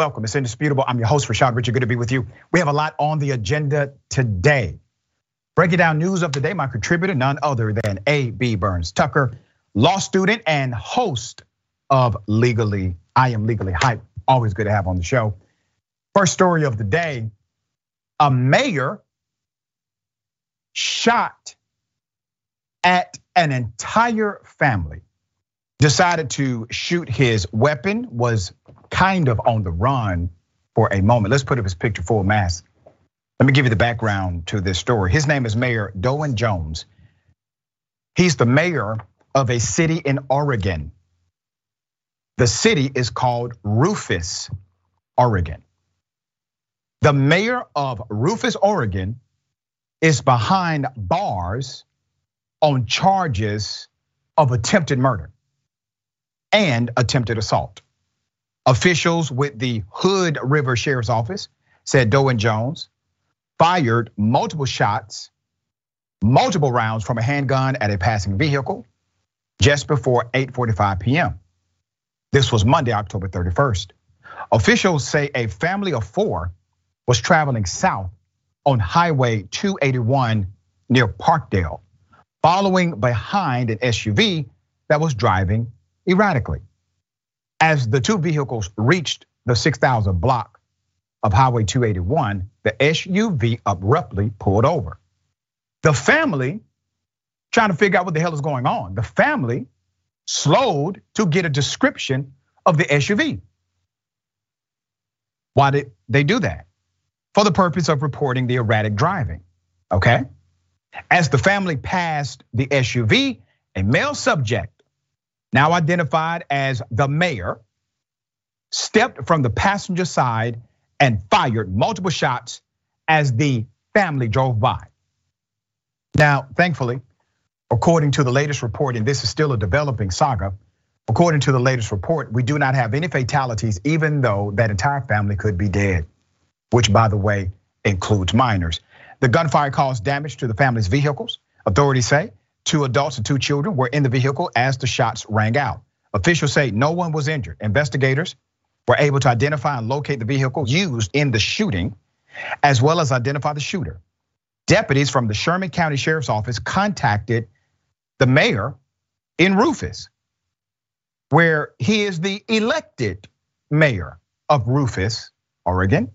Welcome, it's indisputable. I'm your host, Rashad Richey. Good to be with you. We have a lot on the agenda today. Breaking down news of the day, my contributor, none other than A.B. Burns Tucker, law student and host of Legally, I Am Legally Hype. Always good to have on the show. First story of the day a mayor shot at an entire family decided to shoot his weapon, was kind of on the run for a moment. Let's put up his picture full mask. Let me give you the background to this story. His name is Mayor Don Jones. He's the mayor of a city in Oregon. The city is called Rufus, Oregon. The mayor of Rufus, Oregon is behind bars on charges of attempted murder and attempted assault. Officials with the Hood River Sheriff's Office said Don Jones fired multiple shots, multiple rounds from a handgun at a passing vehicle just before 8:45 p.m. This was Monday, October 31st. Officials say a family of 4 was traveling south on Highway 281 near Parkdale, following behind an SUV that was driving erratically. As the two vehicles reached the 6,000 block of Highway 281, the SUV abruptly pulled over. The family, trying to figure out what the hell is going on, the family slowed to get a description of the SUV. Why did they do that? For the purpose of reporting the erratic driving, okay? As the family passed the SUV, a male subject now identified as the mayor, stepped from the passenger side and fired multiple shots as the family drove by. Now, thankfully, according to the latest report, and this is still a developing saga, according to the latest report, we do not have any fatalities, even though that entire family could be dead, which, by the way, includes minors. The gunfire caused damage to the family's vehicles, authorities say. Two adults and two children were in the vehicle as the shots rang out. Officials say no one was injured. Investigators were able to identify and locate the vehicle used in the shooting, as well as identify the shooter. Deputies from the Sherman County Sheriff's Office contacted the mayor in Rufus, where he is the elected mayor of Rufus, Oregon.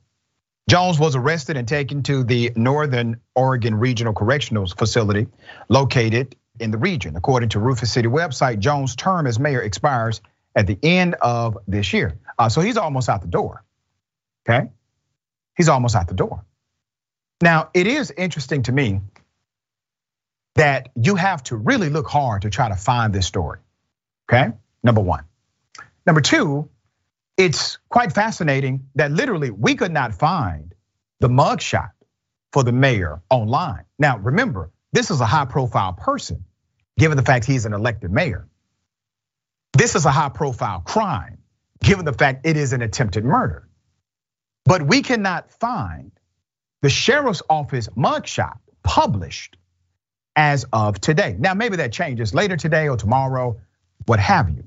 Jones was arrested and taken to the Northern Oregon Regional Correctional Facility located in the region. According to Rufus City website, Jones' term as mayor expires at the end of this year. Uh, so he's almost out the door, okay? He's almost out the door. Now, it is interesting to me that you have to really look hard to try to find this story, okay? Number one. Number two, it's quite fascinating that literally we could not find the mugshot for the mayor online. Now, remember, this is a high profile person, given the fact he's an elected mayor. This is a high profile crime, given the fact it is an attempted murder. But we cannot find the sheriff's office mugshot published as of today. Now, maybe that changes later today or tomorrow, what have you.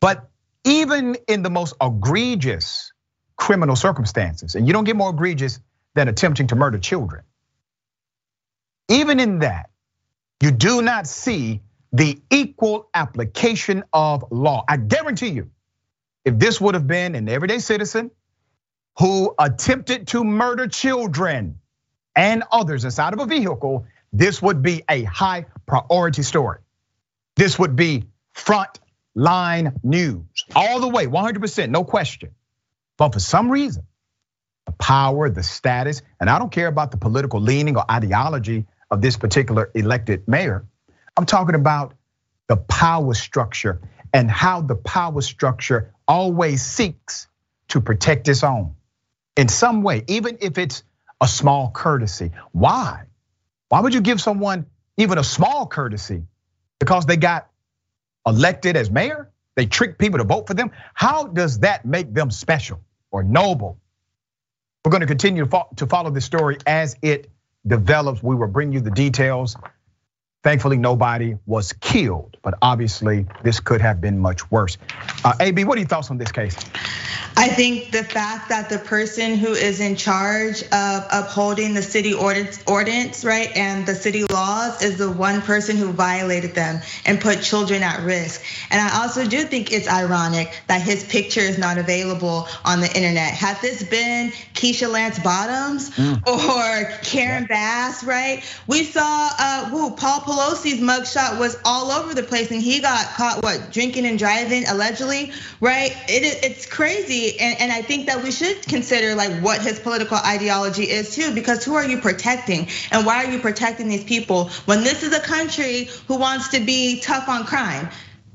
But even in the most egregious criminal circumstances, and you don't get more egregious than attempting to murder children. Even in that, you do not see the equal application of law. I guarantee you, if this would have been an everyday citizen who attempted to murder children and others inside of a vehicle, this would be a high priority story. This would be front line news all the way, 100%, no question. But for some reason, the power, the status, and I don't care about the political leaning or ideology of this particular elected mayor. I'm talking about the power structure and how the power structure always seeks to protect its own in some way, even if it's a small courtesy. Why? Why would you give someone even a small courtesy? Because they got elected as mayor? They trick people to vote for them. How does that make them special or noble? We're going to continue to follow this story as it develops. We will bring you the details. Thankfully, nobody was killed, but obviously this could have been much worse. Uh, AB, what are your thoughts on this case? I think the fact that the person who is in charge of upholding the city ordinance, right, and the city laws is the one person who violated them and put children at risk. And I also do think it's ironic that his picture is not available on the internet. Had this been Keisha Lance Bottoms mm. or Karen yeah. Bass, right? We saw, uh, whoa, Paul Pelosi's mugshot was all over the place, and he got caught what drinking and driving allegedly, right? It, it's crazy and, and I think that we should consider like what his political ideology is too, because who are you protecting? And why are you protecting these people when this is a country who wants to be tough on crime?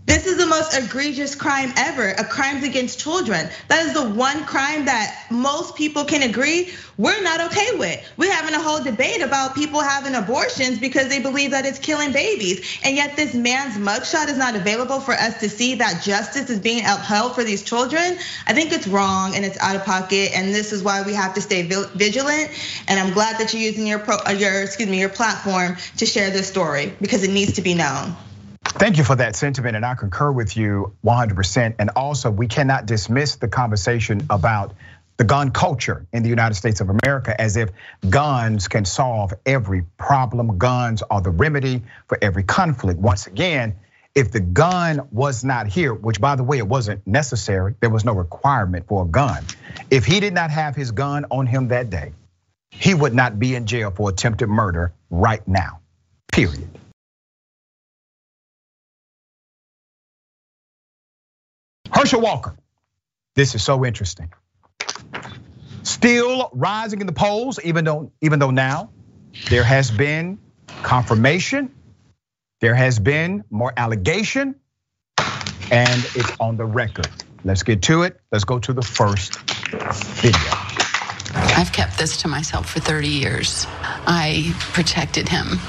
This is the most egregious crime ever, a crimes against children. That is the one crime that most people can agree we're not okay with. We're having a whole debate about people having abortions because they believe that it's killing babies. And yet this man's mugshot is not available for us to see that justice is being upheld for these children. I think it's wrong and it's out of pocket. And this is why we have to stay vigilant. And I'm glad that you're using your, pro, uh, your excuse me, your platform to share this story because it needs to be known. Thank you for that sentiment, and I concur with you 100%. And also, we cannot dismiss the conversation about the gun culture in the United States of America as if guns can solve every problem. Guns are the remedy for every conflict. Once again, if the gun was not here, which by the way, it wasn't necessary, there was no requirement for a gun. If he did not have his gun on him that day, he would not be in jail for attempted murder right now, period. Herschel Walker. This is so interesting. Still rising in the polls, even though even though now there has been confirmation, there has been more allegation, and it's on the record. Let's get to it. Let's go to the first video. I've kept this to myself for 30 years. I protected him.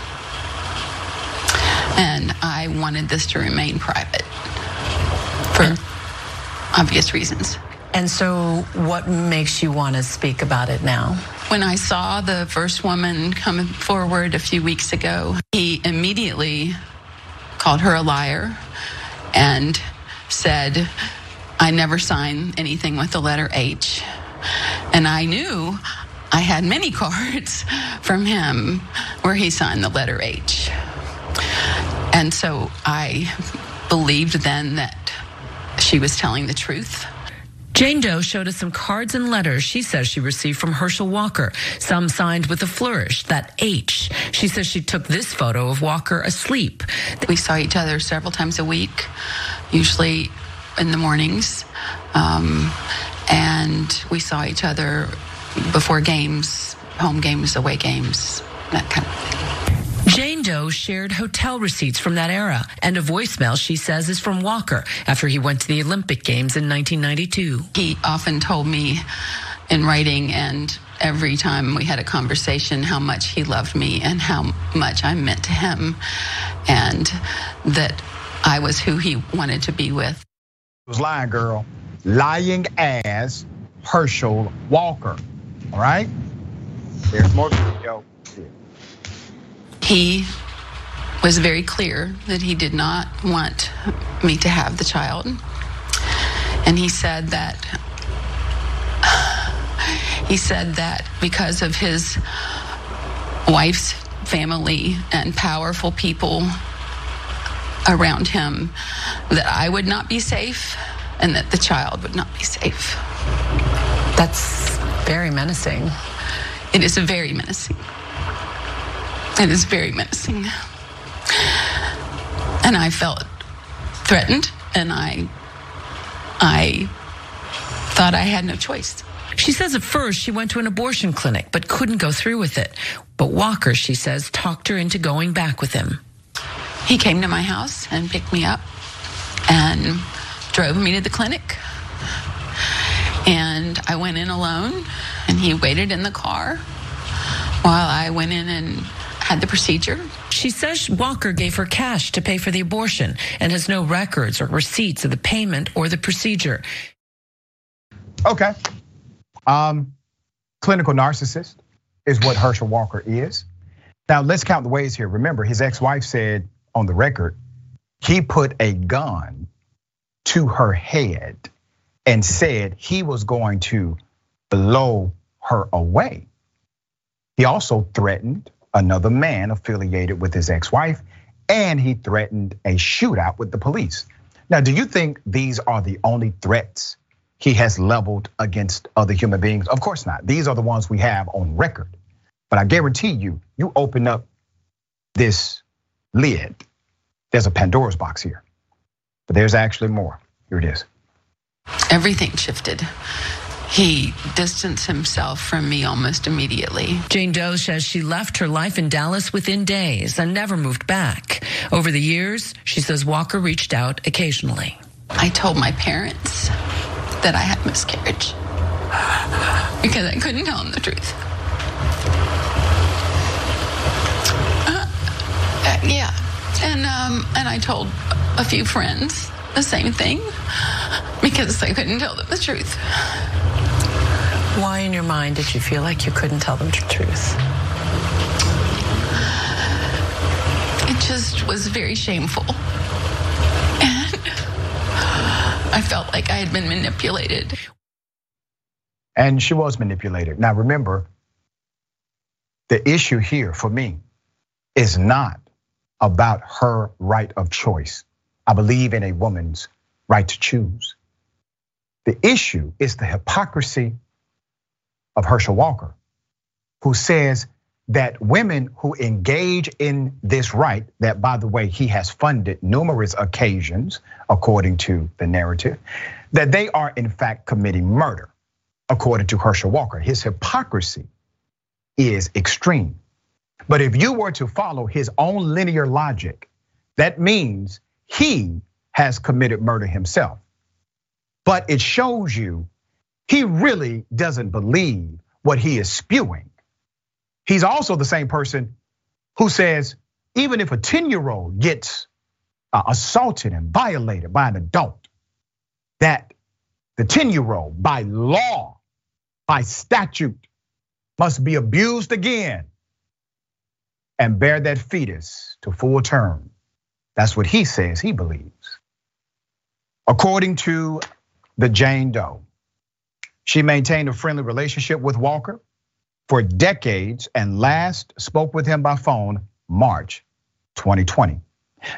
And I wanted this to remain private. For obvious reasons. And so, what makes you want to speak about it now? When I saw the first woman come forward a few weeks ago, he immediately called her a liar and said, I never sign anything with the letter H. And I knew I had many cards from him where he signed the letter H. And so I believed then that she was telling the truth. Jane Doe showed us some cards and letters she says she received from Herschel Walker, some signed with a flourish, that H. She says she took this photo of Walker asleep. We saw each other several times a week, usually in the mornings. Um, and we saw each other before games, home games, away games, that kind of thing. Jane Doe shared hotel receipts from that era and a voicemail she says is from Walker after he went to the Olympic Games in 1992. He often told me in writing and every time we had a conversation how much he loved me and how much I meant to him and that I was who he wanted to be with. It was lying, girl. Lying as Herschel Walker. All right? There's more video he was very clear that he did not want me to have the child. And he said that he said that because of his wife's family and powerful people around him that I would not be safe and that the child would not be safe. That's very menacing. It is very menacing. It is very menacing. And I felt threatened and I I thought I had no choice. She says at first she went to an abortion clinic but couldn't go through with it. But Walker, she says, talked her into going back with him. He came to my house and picked me up and drove me to the clinic. And I went in alone and he waited in the car while I went in and had the procedure. She says Walker gave her cash to pay for the abortion and has no records or receipts of the payment or the procedure. Okay. Um, clinical narcissist is what Herschel Walker is. Now let's count the ways here. Remember, his ex-wife said on the record, he put a gun to her head and said he was going to blow her away. He also threatened another man affiliated with his ex-wife, and he threatened a shootout with the police. Now, do you think these are the only threats he has leveled against other human beings? Of course not. These are the ones we have on record. But I guarantee you, you open up this lid, there's a Pandora's box here. But there's actually more. Here it is. Everything shifted. He distanced himself from me almost immediately. Jane Doe says she left her life in Dallas within days and never moved back. Over the years, she says Walker reached out occasionally. I told my parents that I had miscarriage because I couldn't tell them the truth. Uh, uh, yeah, and um, and I told a few friends the same thing because I couldn't tell them the truth. Why, in your mind, did you feel like you couldn't tell them the truth? It just was very shameful. And I felt like I had been manipulated. And she was manipulated. Now, remember, the issue here for me is not about her right of choice. I believe in a woman's right to choose. The issue is the hypocrisy of Herschel Walker, who says that women who engage in this right, that by the way, he has funded numerous occasions, according to the narrative, that they are in fact committing murder, according to Herschel Walker. His hypocrisy is extreme. But if you were to follow his own linear logic, that means he has committed murder himself. But it shows you he really doesn't believe what he is spewing. He's also the same person who says, even if a 10 year old gets uh, assaulted and violated by an adult, that the 10 year old, by law, by statute, must be abused again and bear that fetus to full term. That's what he says he believes. According to the Jane Doe, she maintained a friendly relationship with Walker for decades and last spoke with him by phone March 2020.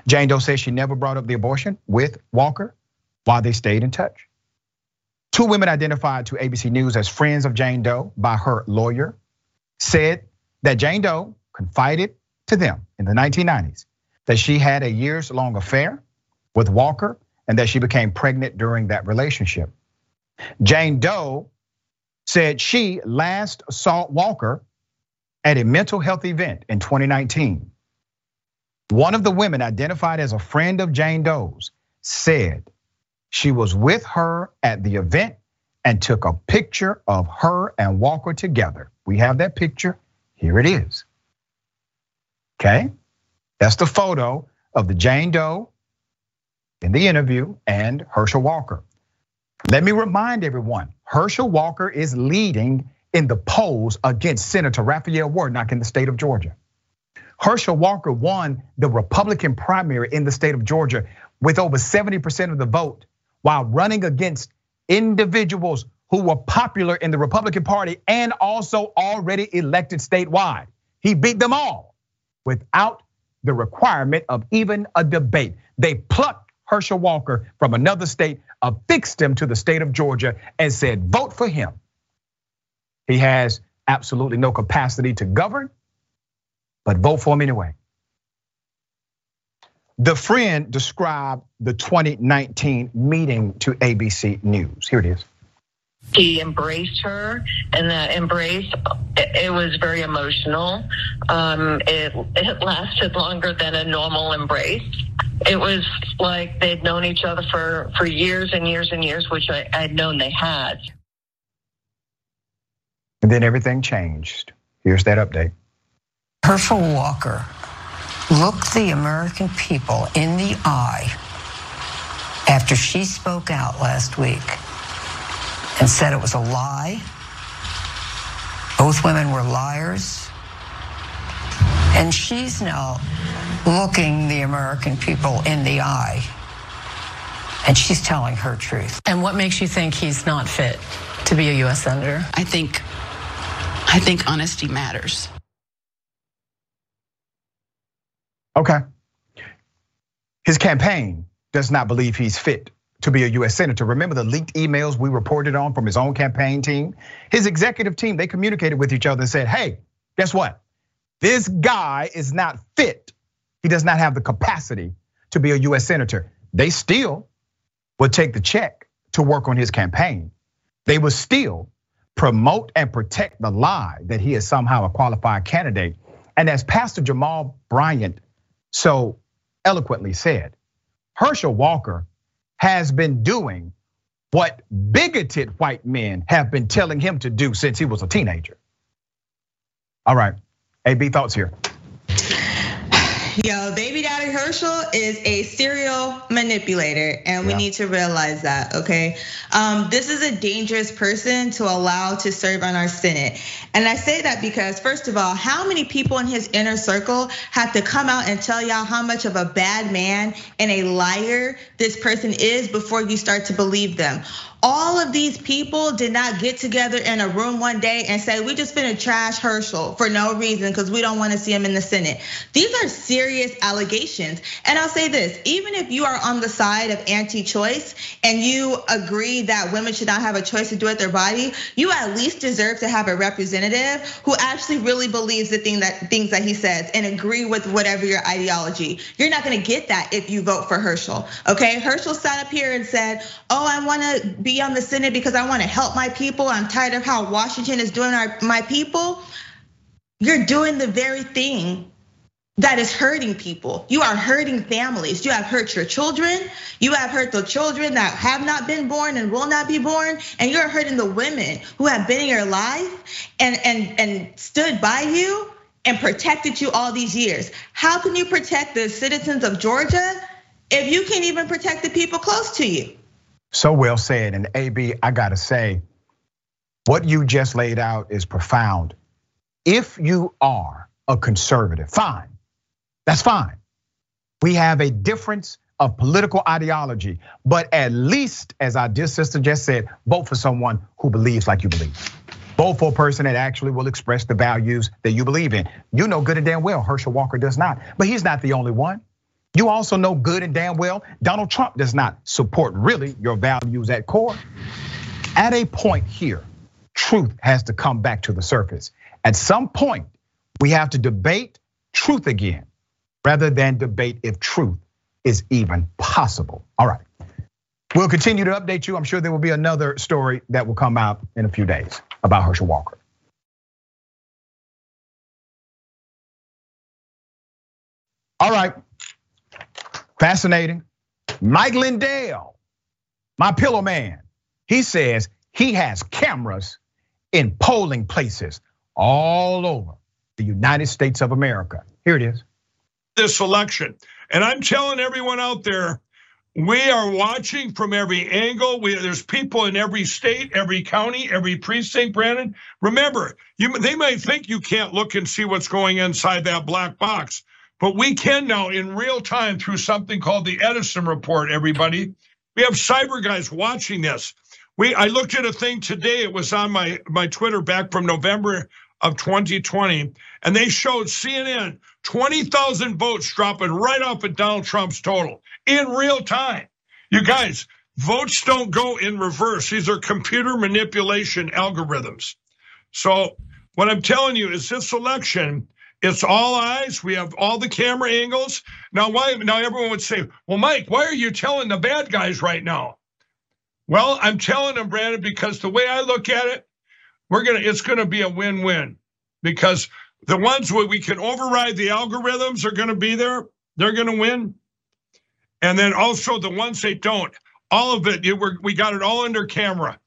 Jane Doe says she never brought up the abortion with Walker while they stayed in touch. Two women identified to ABC News as friends of Jane Doe by her lawyer said that Jane Doe confided to them in the 1990s that she had a years long affair with Walker and that she became pregnant during that relationship. Jane Doe said she last saw Walker at a mental health event in 2019. One of the women identified as a friend of Jane Doe's said she was with her at the event and took a picture of her and Walker together. We have that picture. Here it is. Okay? That's the photo of the Jane Doe in the interview and Herschel Walker. Let me remind everyone, Herschel Walker is leading in the polls against Senator Raphael Warnock in the state of Georgia. Herschel Walker won the Republican primary in the state of Georgia with over 70% of the vote while running against individuals who were popular in the Republican Party and also already elected statewide. He beat them all without the requirement of even a debate. They plucked Herschel Walker from another state, affixed him to the state of Georgia, and said, vote for him. He has absolutely no capacity to govern, but vote for him anyway. The friend described the 2019 meeting to ABC News. Here it is he embraced her and that embrace it, was very emotional um, it, it lasted longer than a normal embrace it was like they'd known each other for for years and years and years which i had known they had and then everything changed here's that update herschel walker looked the american people in the eye after she spoke out last week and said it was a lie. Both women were liars. And she's now looking the American people in the eye. And she's telling her truth. And what makes you think he's not fit to be a U.S. Senator? I think, I think honesty matters. Okay. His campaign does not believe he's fit to be a US Senator. Remember the leaked emails we reported on from his own campaign team? His executive team, they communicated with each other and said, hey, guess what? This guy is not fit. He does not have the capacity to be a US Senator. They still would take the check to work on his campaign. They would still promote and protect the lie that he is somehow a qualified candidate. And as Pastor Jamal Bryant so eloquently said, Herschel Walker has been doing what bigoted white men have been telling him to do since he was a teenager. All right, AB thoughts here. Yo, baby daddy Herschel is a serial manipulator, and we yeah. need to realize that, okay? Um, this is a dangerous person to allow to serve on our Senate. And I say that because, first of all, how many people in his inner circle have to come out and tell y'all how much of a bad man and a liar this person is before you start to believe them? All of these people did not get together in a room one day and say, we just gonna trash Herschel for no reason because we don't wanna see him in the Senate. These are serious allegations. And I'll say this, even if you are on the side of anti-choice and you agree that women should not have a choice to do with their body, you at least deserve to have a representative who actually really believes the thing that things that he says and agree with whatever your ideology. You're not gonna get that if you vote for Herschel, okay? Herschel sat up here and said, oh, I wanna be on the Senate because I want to help my people. I'm tired of how Washington is doing our, my people. You're doing the very thing that is hurting people. You are hurting families. You have hurt your children. You have hurt the children that have not been born and will not be born. And you're hurting the women who have been in your life and, and, and stood by you and protected you all these years. How can you protect the citizens of Georgia if you can't even protect the people close to you? So well said. And AB, I gotta say, what you just laid out is profound. If you are a conservative, fine, that's fine. We have a difference of political ideology, but at least, as our dear sister just said, vote for someone who believes like you believe. Vote for a person that actually will express the values that you believe in. You know good and damn well Herschel Walker does not, but he's not the only one. You also know good and damn well Donald Trump does not support really your values at core. At a point here, truth has to come back to the surface. At some point, we have to debate truth again rather than debate if truth is even possible. All right. We'll continue to update you. I'm sure there will be another story that will come out in a few days about Herschel Walker. All right. Fascinating. Mike Lindell, my pillow man, he says he has cameras in polling places all over the United States of America. Here it is. This election. And I'm telling everyone out there, we are watching from every angle. We, there's people in every state, every county, every precinct, Brandon. Remember, you, they might think you can't look and see what's going inside that black box. But we can now in real time through something called the Edison report, everybody. We have cyber guys watching this. We I looked at a thing today, it was on my, my Twitter back from November of 2020, and they showed CNN 20,000 votes dropping right off of Donald Trump's total in real time. You guys, votes don't go in reverse. These are computer manipulation algorithms. So what I'm telling you is this election it's all eyes. We have all the camera angles. Now, why? Now everyone would say, "Well, Mike, why are you telling the bad guys right now?" Well, I'm telling them, Brandon, because the way I look at it, we're gonna. It's gonna be a win-win because the ones where we can override the algorithms are gonna be there. They're gonna win, and then also the ones they don't. All of it, we got it all under camera.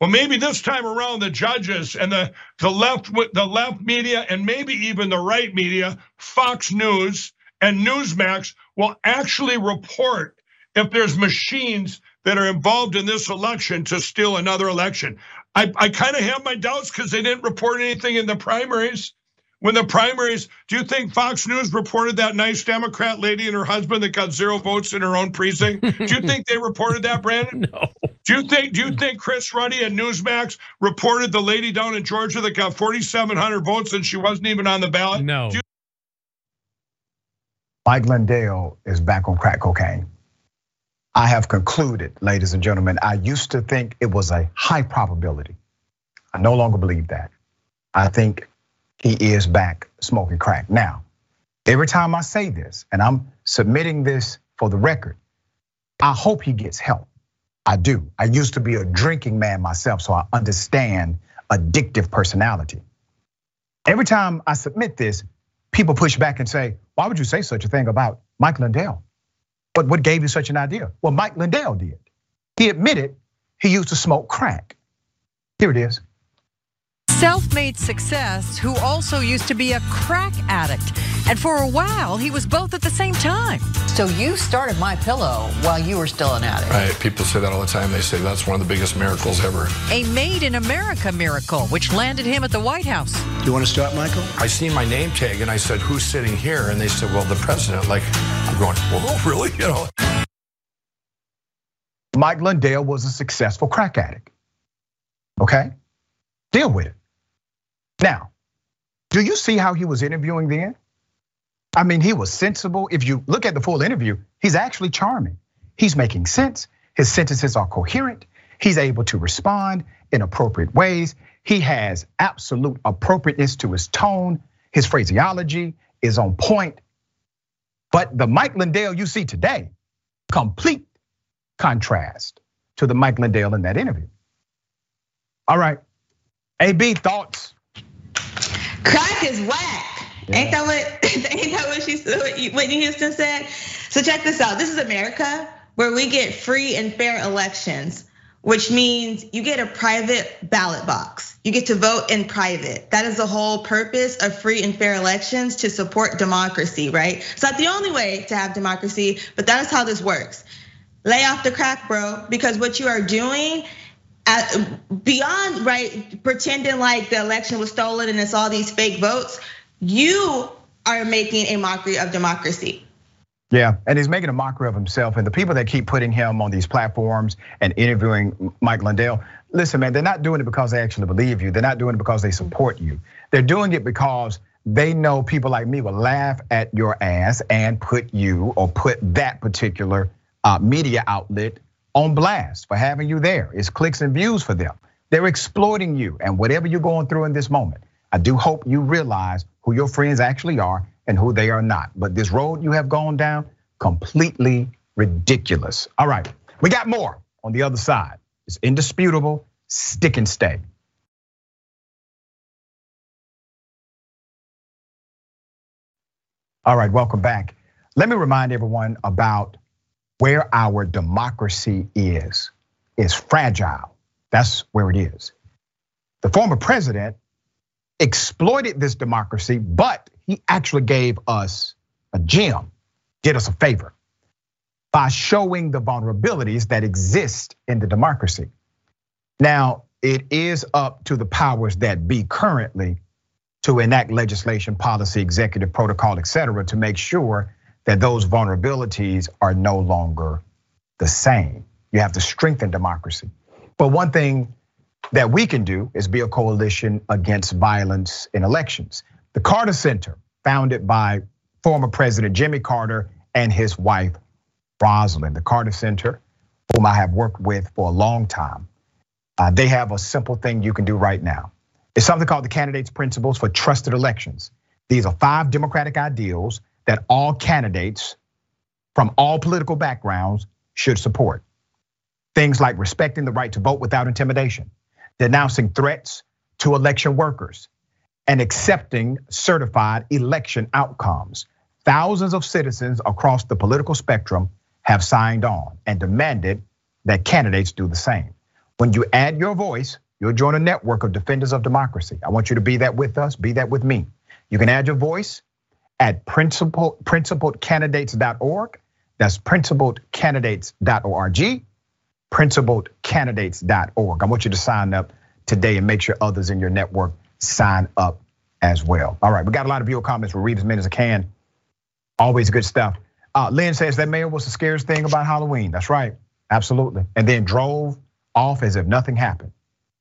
Well, maybe this time around, the judges and the, the left the left media and maybe even the right media, Fox News and Newsmax, will actually report if there's machines that are involved in this election to steal another election. I, I kind of have my doubts because they didn't report anything in the primaries. When the primaries, do you think Fox News reported that nice Democrat lady and her husband that got zero votes in her own precinct? do you think they reported that, Brandon? No. Do you think do you think Chris Ruddy and Newsmax reported the lady down in Georgia that got 4,700 votes and she wasn't even on the ballot? No. You- Mike Lindell is back on crack cocaine. I have concluded, ladies and gentlemen, I used to think it was a high probability. I no longer believe that. I think he is back smoking crack. Now, every time I say this, and I'm submitting this for the record, I hope he gets help. I do. I used to be a drinking man myself, so I understand addictive personality. Every time I submit this, people push back and say, why would you say such a thing about Mike Lindell? But what gave you such an idea? Well, Mike Lindell did. He admitted he used to smoke crack. Here it is. Self made success who also used to be a crack addict. And for a while, he was both at the same time. So you started My Pillow while you were still an addict. Right, people say that all the time. They say that's one of the biggest miracles ever. A made in America miracle, which landed him at the White House. You want to start, Michael? I seen my name tag and I said, "Who's sitting here?" And they said, "Well, the president." Like, I'm going, "Well, really?" You know. Mike Lindell was a successful crack addict. Okay? Deal with it. Now, do you see how he was interviewing then? I mean, he was sensible. If you look at the full interview, he's actually charming. He's making sense. His sentences are coherent. He's able to respond in appropriate ways. He has absolute appropriateness to his tone. His phraseology is on point. But the Mike Lindell you see today, complete contrast to the Mike Lindell in that interview. All right, AB thoughts. Crack is whack. Yeah. Ain't that what? Ain't that what she what Whitney Houston said? So check this out. This is America, where we get free and fair elections, which means you get a private ballot box. You get to vote in private. That is the whole purpose of free and fair elections to support democracy, right? It's not the only way to have democracy, but that is how this works. Lay off the crack, bro, because what you are doing beyond right pretending like the election was stolen and it's all these fake votes you are making a mockery of democracy yeah, and he's making a mockery of himself. And the people that keep putting him on these platforms and interviewing Mike Lindell, listen, man, they're not doing it because they actually believe you. They're not doing it because they support you. They're doing it because they know people like me will laugh at your ass and put you or put that particular uh, media outlet on blast for having you there. It's clicks and views for them. They're exploiting you and whatever you're going through in this moment. I do hope you realize who your friends actually are and who they are not. But this road you have gone down, completely ridiculous. All right, we got more on the other side. It's indisputable, stick and stay. All right, welcome back. Let me remind everyone about where our democracy is, is fragile. That's where it is. The former president exploited this democracy, but he actually gave us a gem, did us a favor by showing the vulnerabilities that exist in the democracy. Now, it is up to the powers that be currently to enact legislation, policy, executive protocol, et cetera, to make sure that those vulnerabilities are no longer the same. You have to strengthen democracy. But one thing that we can do is be a coalition against violence in elections. The Carter Center, founded by former President Jimmy Carter and his wife, Rosalynn. The Carter Center, whom I have worked with for a long time, uh, they have a simple thing you can do right now. It's something called the Candidates Principles for Trusted Elections. These are five democratic ideals that all candidates from all political backgrounds should support. Things like respecting the right to vote without intimidation, denouncing threats to election workers, and accepting certified election outcomes. Thousands of citizens across the political spectrum have signed on and demanded that candidates do the same. When you add your voice, you'll join a network of defenders of democracy. I want you to be that with us, be that with me. You can add your voice at principled, principledcandidates.org. That's principledcandidates.org, principledcandidates.org. I want you to sign up today and make sure others in your network sign up as well. All right, we got a lot of viewer comments. We'll read as many as I can. Always good stuff. Uh, Lynn says that mayor was the scariest thing about Halloween. That's right, absolutely. And then drove off as if nothing happened.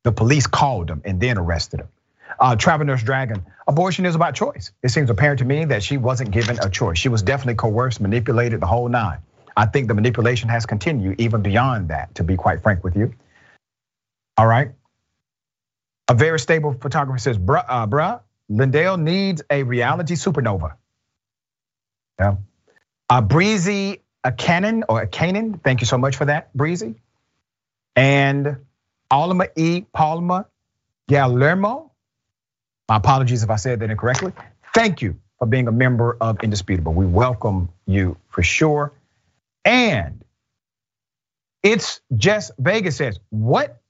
The police called him and then arrested him. Uh, Traveler's Dragon, abortion is about choice. It seems apparent to me that she wasn't given a choice. She was definitely coerced, manipulated, the whole nine. I think the manipulation has continued even beyond that, to be quite frank with you. All right. A very stable photographer says, bruh, uh, bruh Lindell needs a reality supernova. Yeah. Uh, Breezy a Cannon or a Canaan, thank you so much for that, Breezy. And Alma E. Palma Guillermo, my apologies if I said that incorrectly. Thank you for being a member of Indisputable. We welcome you for sure. And it's Jess Vegas says, what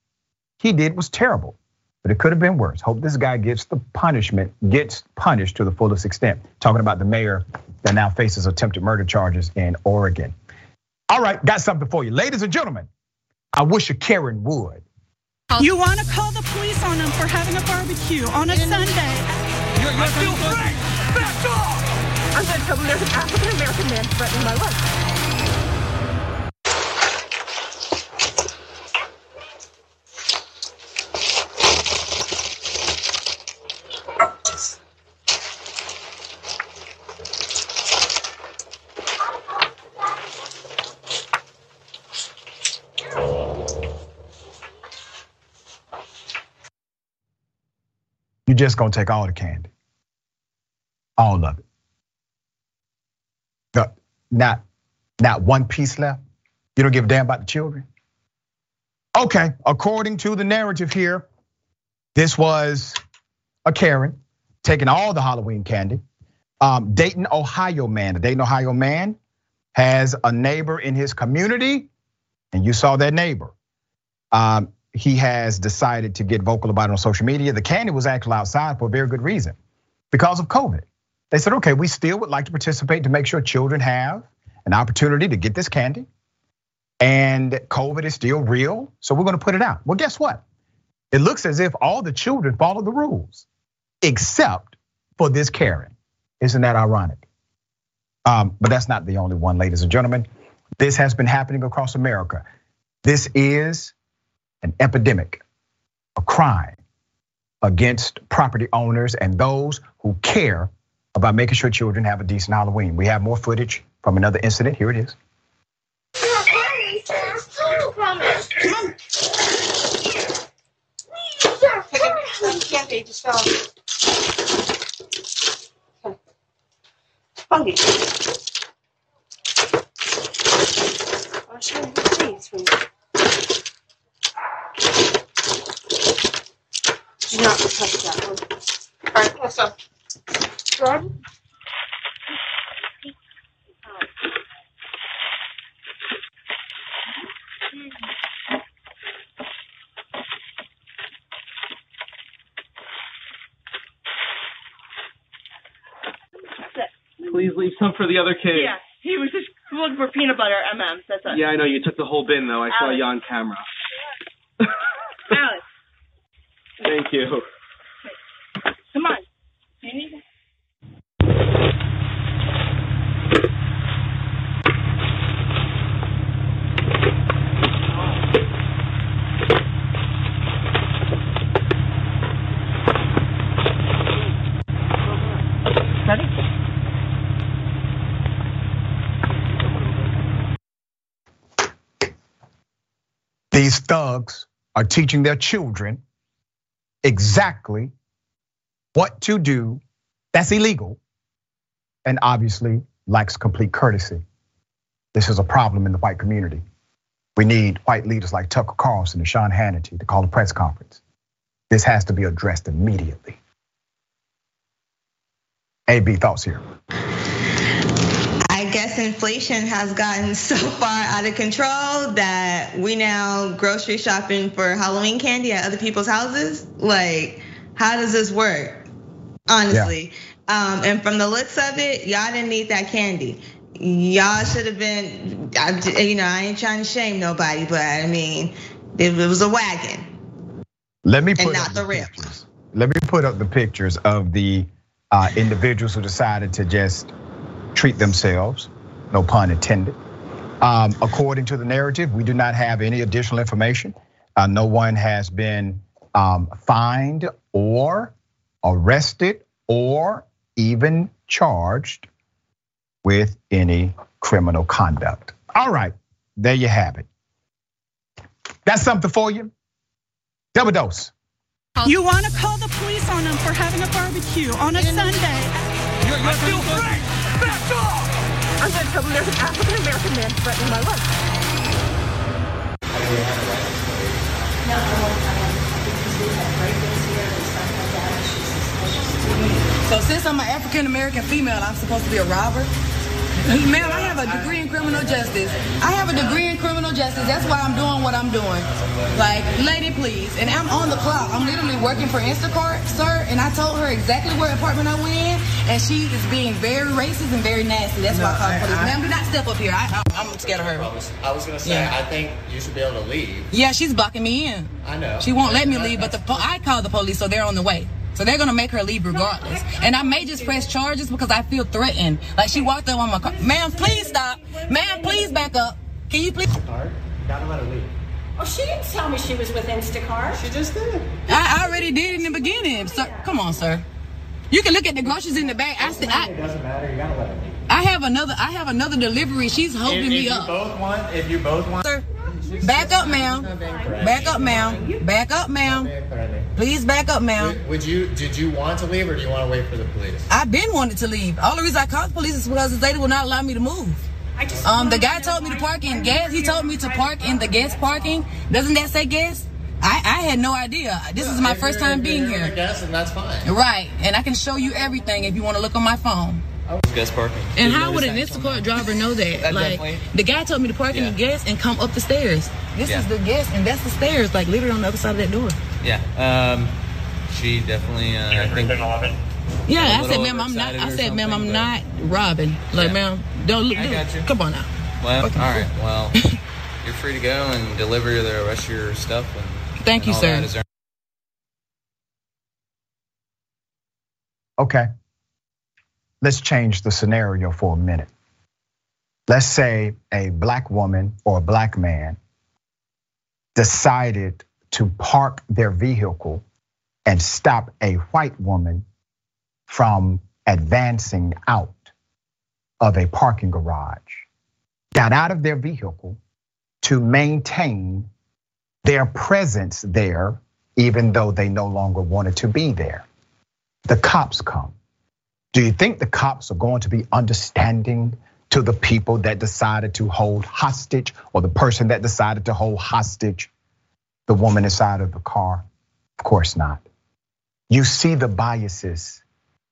he did was terrible, but it could have been worse. Hope this guy gets the punishment, gets punished to the fullest extent. Talking about the mayor that now faces attempted murder charges in Oregon. All right, got something for you. Ladies and gentlemen, I wish a Karen would. You want to call the police on them for having a barbecue on a Sunday. You're, you're I feel free. Back off! I'm going to tell them there's an African American man threatening my life. You're just gonna take all the candy. All of it. Not, not one piece left. You don't give a damn about the children. Okay, according to the narrative here, this was a Karen taking all the Halloween candy. Um, Dayton, Ohio man, the Dayton, Ohio man has a neighbor in his community, and you saw that neighbor. Um, he has decided to get vocal about it on social media. The candy was actually outside for a very good reason because of COVID. They said, okay, we still would like to participate to make sure children have an opportunity to get this candy. And COVID is still real, so we're gonna put it out. Well, guess what? It looks as if all the children follow the rules, except for this Karen. Isn't that ironic? Um, but that's not the only one, ladies and gentlemen. This has been happening across America. This is an epidemic, a crime against property owners and those who care about making sure children have a decent Halloween. We have more footage from another incident. Here it is. Funky. I'll show you the Do not touch that one. All right, let's go. Jordan? Please leave some for the other kid. Yeah, he was just looking for peanut butter M&Ms. That's it. Yeah, I know. You took the whole bin, though. I saw you on camera. Alex. Thank you. Come on. Do you need Ready? These thugs are teaching their children exactly what to do that's illegal and obviously lacks complete courtesy. This is a problem in the white community. We need white leaders like Tucker Carlson and Sean Hannity to call a press conference. This has to be addressed immediately. AB thoughts here. Inflation has gotten so far out of control that we now grocery shopping for Halloween candy at other people's houses. Like, how does this work? Honestly. Yeah. Um, and from the looks of it, y'all didn't need that candy. Y'all should have been, you know, I ain't trying to shame nobody, but I mean, it was a wagon. Let me put and not the rims. let me put up the pictures of the uh, individuals who decided to just treat themselves, no pun intended. Um, according to the narrative, we do not have any additional information. Uh, no one has been um, fined or arrested or even charged with any criminal conduct. All right, there you have it. That's something for you. Double dose. You want to call the police on them for having a barbecue on a Sunday. You're, you're I feel free! Back off! I'm going to tell them there's an African American man threatening my life. So since I'm an African American female, I'm supposed to be a robber? Ma'am, I have a degree in criminal justice. I have a degree in criminal justice. That's why I'm doing what I'm doing. Like, lady, please. And I'm on the clock. I'm literally working for Instacart, sir. And I told her exactly where apartment I went in. And she is being very racist and very nasty. That's no, why I called the police. Ma'am, do not step up here. I, am scared of her. I was, I was going to say, yeah. I think you should be able to leave. Yeah, she's blocking me in. I know. She won't let me leave, but the I called the police, so they're on the way. So they're gonna make her leave regardless. And I may just press charges because I feel threatened. Like she walked up on my car. Ma'am, please stop. Ma'am, please back up. Can you please? Instacart. You gotta let her leave. Oh, she didn't tell me she was with Instacart. She just did. I already did in the beginning. So, come on, sir. You can look at the groceries in the bag. I said, it doesn't matter. You gotta let her leave. I have another. I have another delivery. She's holding if, if me up. If you both want, if you both want, sir. Back up, ma'am. Back up, ma'am. Back up, ma'am. Please back up, ma'am. Would, would, you? Did you want to leave, or do you want to wait for the police? I've been wanting to leave. All the reason I called the police is because the lady will not allow me to move. Um, the guy told me to park in gas. He told me to park in the guest parking. Doesn't that say gas? I, I had no idea. This is my first time being here. Guest, and that's fine. Right, and I can show you everything if you want to look on my phone. Guest parking. And how would an Instacart driver know that? that like definitely. the guy told me to park Yeah. in the guest and come up the stairs. This Yeah. is the guest, and that's the stairs, like literally on the other side of that door. Yeah. Um, she definitely. Uh, I think. Yeah, I said, ma'am, I'm not. I said, ma'am, I'm something, not robbing. Like, Yeah. ma'am, don't look. I got you. Come on now. Well, Okay. all right. Well, you're free to go and deliver the rest of your stuff. And, Thank and you, sir. that. Is there Okay. Let's change the scenario for a minute. Let's say a black woman or a black man decided to park their vehicle and stop a white woman from advancing out of a parking garage, got out of their vehicle to maintain their presence there, even though they no longer wanted to be there. The cops come. Do you think the cops are going to be understanding to the people that decided to hold hostage or the person that decided to hold hostage the woman inside of the car? Of course not. You see the biases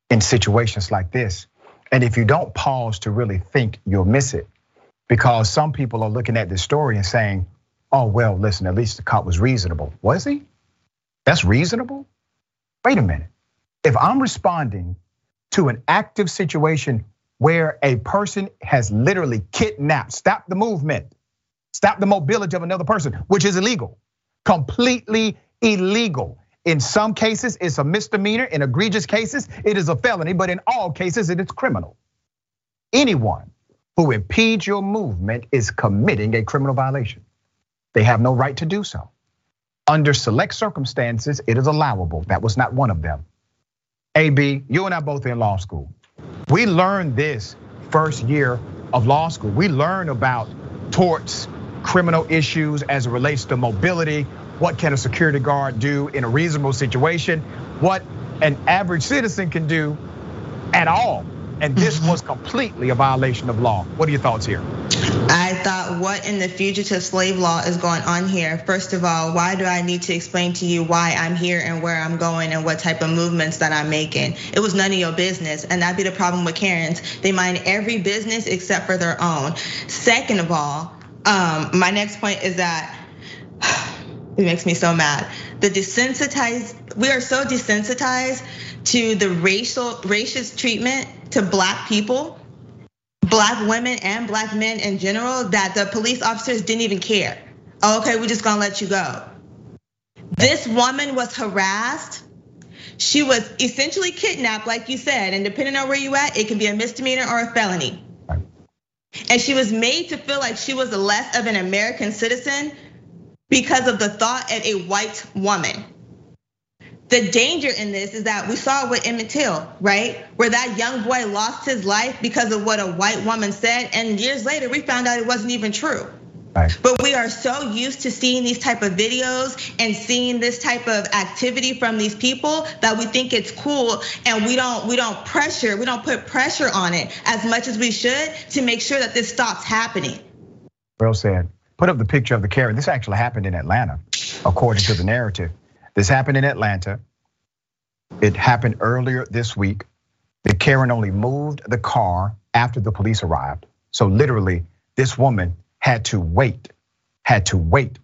in situations like this. And if you don't pause to really think, you'll miss it. Because some people are looking at this story and saying, oh, well, listen, at least the cop was reasonable. Was he? That's reasonable? Wait a minute. If I'm responding to an active situation where a person has literally kidnapped, stopped the movement, stopped the mobility of another person, which is illegal, completely illegal. In some cases, it's a misdemeanor. In egregious cases, it is a felony, but in all cases, it is criminal. Anyone who impedes your movement is committing a criminal violation. They have no right to do so. Under select circumstances, it is allowable. That was not one of them. AB, you and I both in law school. We learned this first year of law school. We learned about torts, criminal issues as it relates to mobility. What can a security guard do in a reasonable situation? What an average citizen can do at all. And this was completely a violation of law. What are your thoughts here? I thought, what in the fugitive slave law is going on here? First of all, why do I need to explain to you why I'm here and where I'm going and what type of movements that I'm making? It was none of your business. And that'd be the problem with Karens. They mind every business except for their own. Second of all, um, my next point is that it makes me so mad. The desensitized, we are so desensitized to the racial racist treatment to black people, black women and black men in general, that the police officers didn't even care. Okay, we're just gonna let you go. This woman was harassed. She was essentially kidnapped, like you said, and depending on where you at, it can be a misdemeanor or a felony. And she was made to feel like she was less of an American citizen because of the thought of a white woman. The danger in this is that we saw it with Emmett Till, right? Where that young boy lost his life because of what a white woman said. And years later, we found out it wasn't even true. Right. But we are so used to seeing these type of videos and seeing this type of activity from these people that we think it's cool and we don't we don't pressure, we don't put pressure on it as much as we should to make sure that this stops happening. Well said. Put up the picture of the Karen. This actually happened in Atlanta, according to the narrative. This happened in Atlanta. It happened earlier this week. The Karen only moved the car after the police arrived. So literally, this woman had to wait, had to wait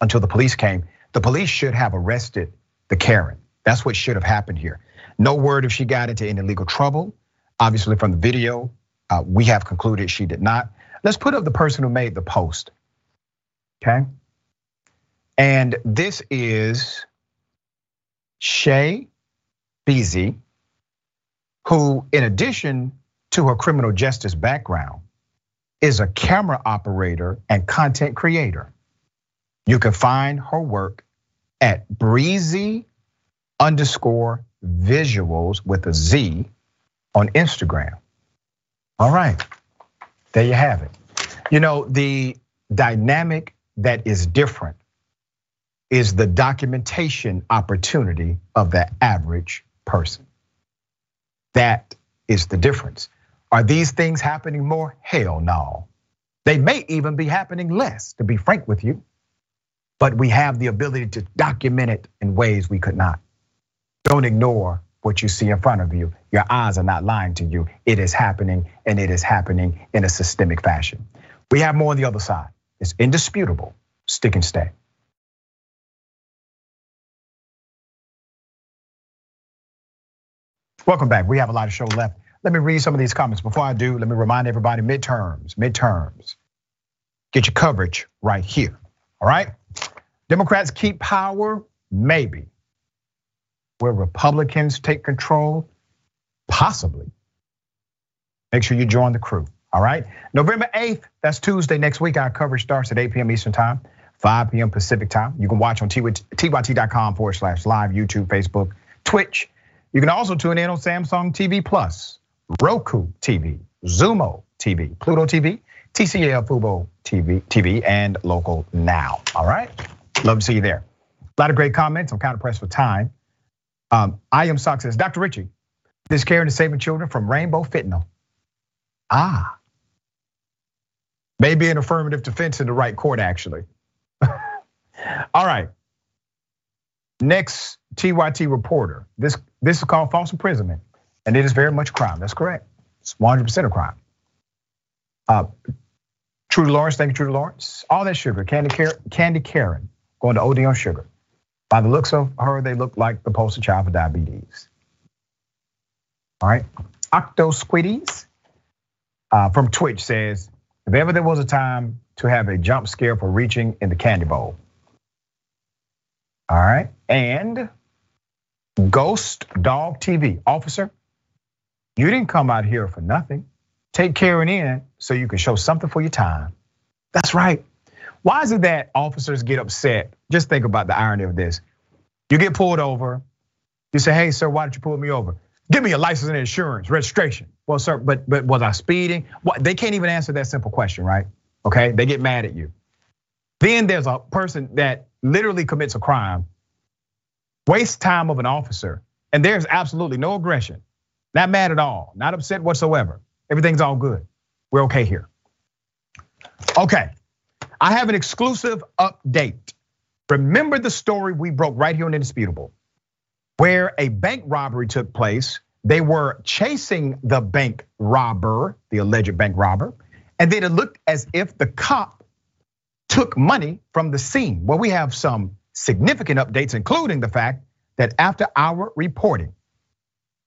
until the police came. The police should have arrested the Karen. That's what should have happened here. No word if she got into any legal trouble. Obviously, from the video, uh, we have concluded she did not. Let's put up the person who made the post. Okay. And this is Shay Beasy, who, in addition to her criminal justice background, is a camera operator and content creator. You can find her work at breezy underscore visuals with a Z on Instagram. All right, there you have it. You know, the dynamic that is different is the documentation opportunity of the average person. That is the difference. Are these things happening more? Hell no. They may even be happening less, to be frank with you. But we have the ability to document it in ways we could not. Don't ignore what you see in front of you. Your eyes are not lying to you. It is happening and it is happening in a systemic fashion. We have more on the other side. It's indisputable. Stick and stay. Welcome back. We have a lot of show left. Let me read some of these comments. Before I do, let me remind everybody midterms, midterms. Get your coverage right here. All right? Democrats keep power? Maybe. Will Republicans take control? Possibly. Make sure you join the crew. All right. November 8th, that's Tuesday next week. Our coverage starts at 8 p.m. Eastern Time, 5 p.m. Pacific Time. You can watch on tyt.com forward slash live, YouTube, Facebook, Twitch. You can also tune in on Samsung TV Plus, Roku TV, Xumo TV, Pluto TV, TCL Fubo TV, TV, and Local Now. All right, love to see you there. A lot of great comments. I'm kind of pressed for time. Um, I am Sock says, Dr. Richey, this Karen is saving children from rainbow fentanyl. Ah, maybe an affirmative defense in the right court, actually. All right. Next TYT reporter. This this is called false imprisonment, and it is very much a crime. That's correct. It's 100% a crime. Uh, True Lawrence, thank you, True Lawrence. All that sugar, Candy Karen, Candy Karen, going to OD on sugar. By the looks of her, they look like the poster child for diabetes. All right, Octo Squiddies uh, from Twitch says, if ever there was a time to have a jump scare for reaching in the candy bowl. All right, and Ghost Dog TV. Officer, you didn't come out here for nothing. Take Karen in so you can show something for your time. That's right. Why is it that officers get upset? Just think about the irony of this. You get pulled over. You say, "Hey, sir, why did you pull me over? Give me a license and insurance, registration." Well, sir, but but was I speeding? What? They can't even answer that simple question, right? Okay, they get mad at you. Then there's a person that literally commits a crime waste time of an officer, and there's absolutely no aggression, not mad at all, not upset whatsoever. Everything's all good. We're okay here. Okay, I have an exclusive update. Remember the story we broke right here on Indisputable, where a bank robbery took place. They were chasing the bank robber, the alleged bank robber, and then it looked as if the cop took money from the scene. Well, we have some significant updates, including the fact that after our reporting,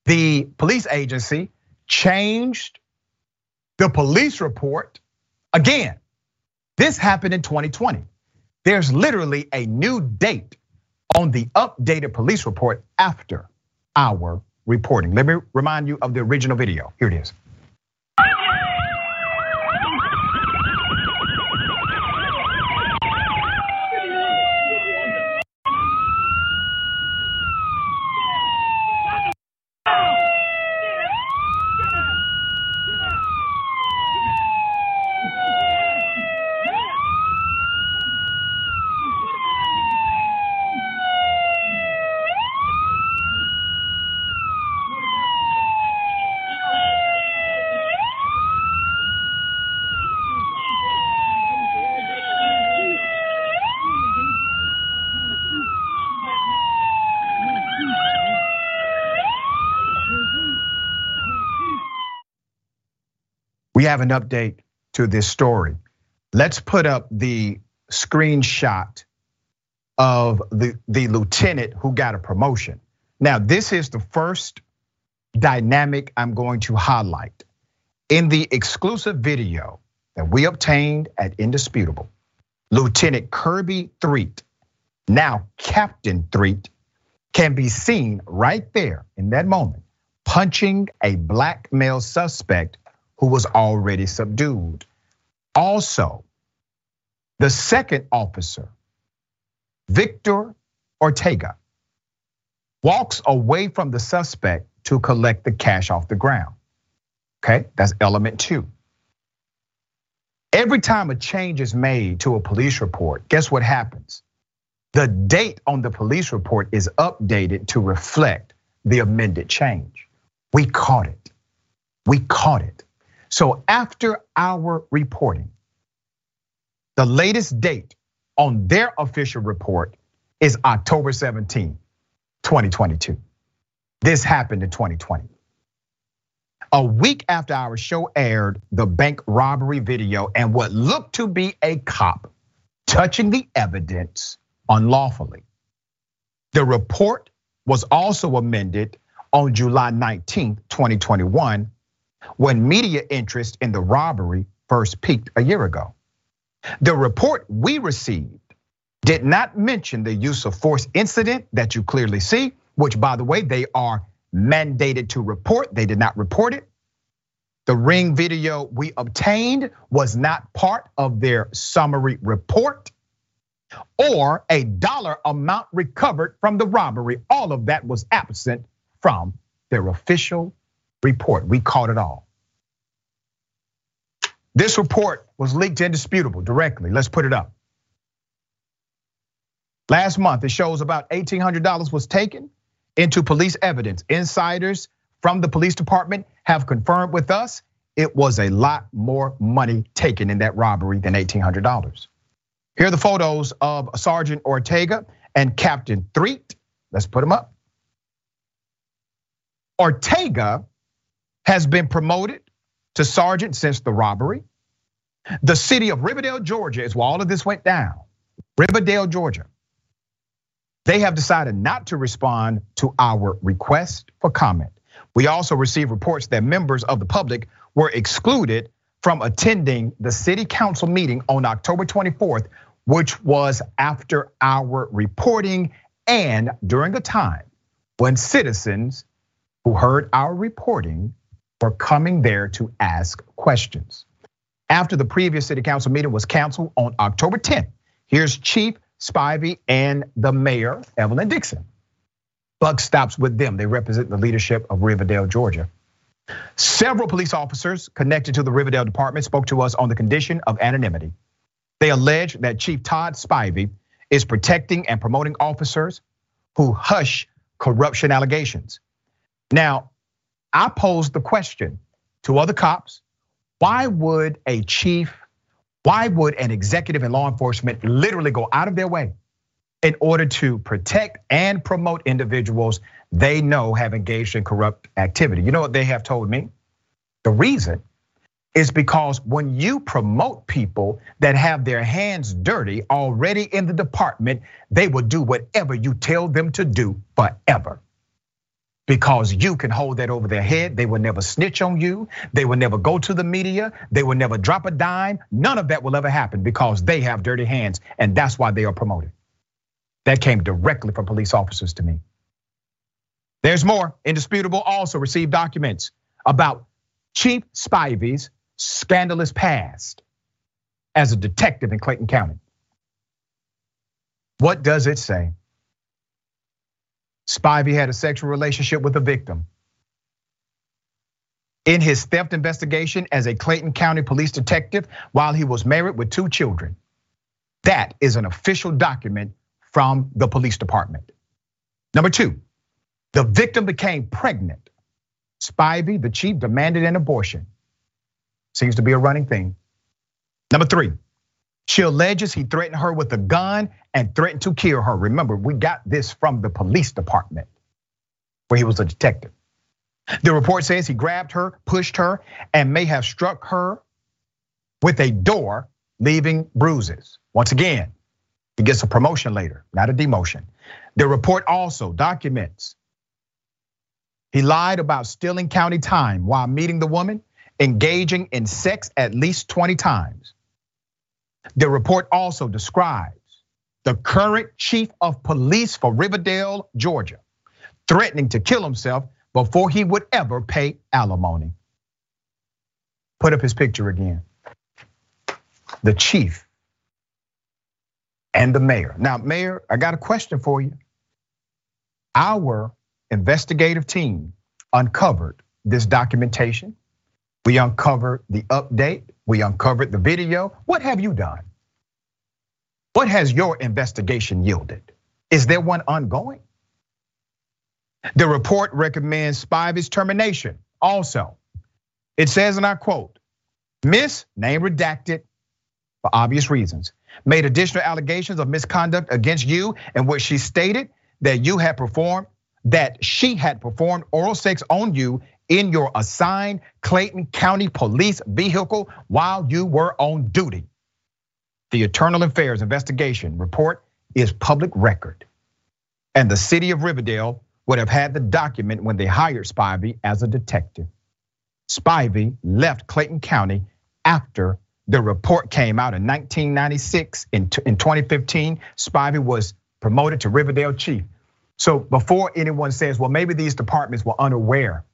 the police agency changed the police report again. This happened in 2020. There's literally a new date on the updated police report after our reporting. Let me remind you of the original video. Here it is. We have an update to this story. Let's put up the screenshot of the, the lieutenant who got a promotion. Now, this is the first dynamic I'm going to highlight. In the exclusive video that we obtained at Indisputable, Lieutenant Kirby Threet, now Captain Threet, can be seen right there in that moment punching a black male suspect who was already subdued. Also, the second officer, Victor Ortega, walks away from the suspect to collect the cash off the ground. Okay, that's element two. Every time a change is made to a police report, guess what happens? The date on the police report is updated to reflect the amended change. We caught it. We caught it. So after our reporting, the latest date on their official report is October 17, 2022. This happened in 2020. A week after our show aired, the bank robbery video and what looked to be a cop touching the evidence unlawfully. The report was also amended on July 19, 2021, when media interest in the robbery first peaked a year ago. The report we received did not mention the use of force incident that you clearly see, which by the way, they are mandated to report. They did not report it. The ring video we obtained was not part of their summary report or a dollar amount recovered from the robbery. All of that was absent from their official report. We caught it all. This report was leaked Indisputable directly. Let's put it up. Last month, it shows about $1,800 was taken into police evidence. Insiders from the police department have confirmed with us it was a lot more money taken in that robbery than $1,800. Here are the photos of Sergeant Ortega and Captain Threet. Let's put them up. Ortega has been promoted to sergeant since the robbery. The city of Riverdale, Georgia is where all of this went down. Riverdale, Georgia. They have decided not to respond to our request for comment. We also received reports that members of the public were excluded from attending the city council meeting on October 24th, which was after our reporting and during a time when citizens who heard our reporting were coming there to ask questions. After the previous city council meeting was canceled on October 10th, here's Chief Spivey and the mayor, Evelyn Dixon. Buck stops with them. They represent the leadership of Riverdale, Georgia. Several police officers connected to the Riverdale department spoke to us on the condition of anonymity. They allege that Chief Todd Spivey is protecting and promoting officers who hush corruption allegations. Now, I posed the question to other cops why would a chief, why would an executive in law enforcement literally go out of their way in order to protect and promote individuals they know have engaged in corrupt activity? You know what they have told me? The reason is because when you promote people that have their hands dirty already in the department, they will do whatever you tell them to do forever because you can hold that over their head. They will never snitch on you. They will never go to the media. They will never drop a dime. None of that will ever happen because they have dirty hands and that's why they are promoted. That came directly from police officers to me. There's more. Indisputable also received documents about Chief Spivey's scandalous past as a detective in Clayton County. What does it say? Spivey had a sexual relationship with a victim. In his theft investigation as a Clayton County police detective while he was married with two children. That is an official document from the police department. Number two, the victim became pregnant. Spivey, the chief, demanded an abortion. Seems to be a running thing. Number three, she alleges he threatened her with a gun and threatened to kill her. Remember, we got this from the police department where he was a detective. The report says he grabbed her, pushed her, and may have struck her with a door, leaving bruises. Once again, he gets a promotion later, not a demotion. The report also documents he lied about stealing county time while meeting the woman, engaging in sex at least 20 times. The report also describes the current chief of police for Riverdale, Georgia, threatening to kill himself before he would ever pay alimony. Put up his picture again. The chief and the mayor. Now, mayor, I got a question for you. Our investigative team uncovered this documentation. We uncovered the update. We uncovered the video. What have you done? What has your investigation yielded? Is there one ongoing? The report recommends Spivey's termination. Also, it says, and I quote, Miss, name redacted for obvious reasons, made additional allegations of misconduct against you and what she stated that you had performed, that she had performed oral sex on you in your assigned Clayton County Police vehicle while you were on duty. The Internal Affairs investigation report is public record. And the city of Riverdale would have had the document when they hired Spivey as a detective. Spivey left Clayton County after the report came out in 1996. In 2015, Spivey was promoted to Riverdale chief. So before anyone says, well, maybe these departments were unaware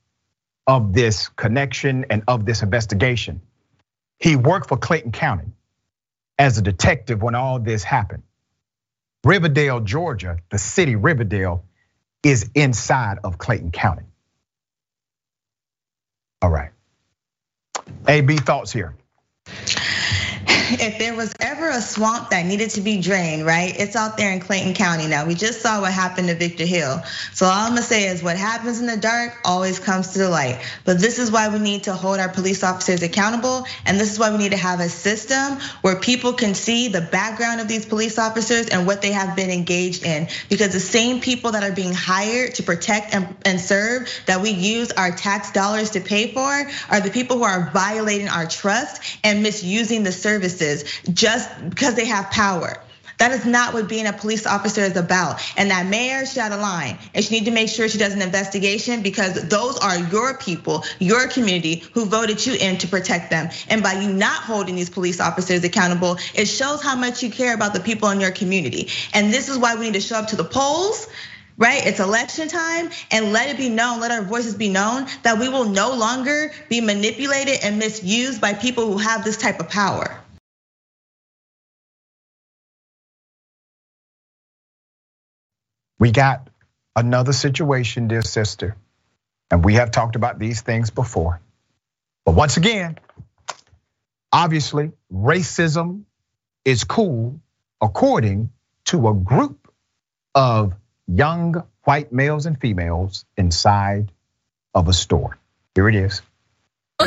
of this connection and of this investigation, he worked for Clayton County as a detective when all this happened. Riverdale, Georgia, the city Riverdale, is inside of Clayton County. All right. AB thoughts here if there was ever a swamp that needed to be drained, right? It's out there in Clayton County now. We just saw what happened to Victor Hill. So all I'm gonna say is what happens in the dark always comes to the light. But this is why we need to hold our police officers accountable. And this is why we need to have a system where people can see the background of these police officers and what they have been engaged in. Because the same people that are being hired to protect and, serve that we use our tax dollars to pay for are the people who are violating our trust and misusing the services just because they have power. That is not what being a police officer is about. And that mayor should have a line. And she need to make sure she does an investigation because those are your people, your community who voted you in to protect them. And by you not holding these police officers accountable, it shows how much you care about the people in your community. And this is why we need to show up to the polls right? It's election time and let it be known, let our voices be known that we will no longer be manipulated and misused by people who have this type of power. We got another situation, dear sister, and we have talked about these things before. But once again, obviously, racism is cool according to a group of young white males and females inside of a store. Here it is.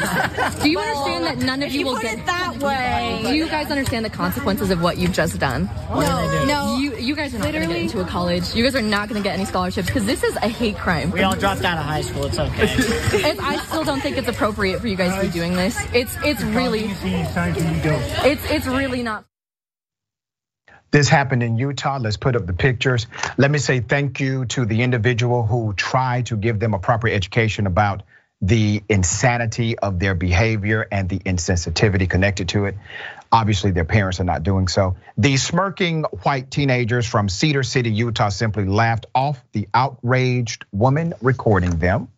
Do you understand that none of you, you will get that way? Do you guys understand the consequences of what you've just done? No, no. You you guys are not going to get into a college. You guys are not going to get any scholarships because this is a hate crime. We all dropped out of high school. It's okay. I still don't think it's appropriate for you guys to be doing this. It's it's really it's it's really not. This happened in Utah. Let's put up the pictures. Let me say thank you to the individual who tried to give them a proper education about the insanity of their behavior and the insensitivity connected to it. Obviously, their parents are not doing so. The smirking white teenagers from Cedar City, Utah simply laughed off the outraged woman recording them.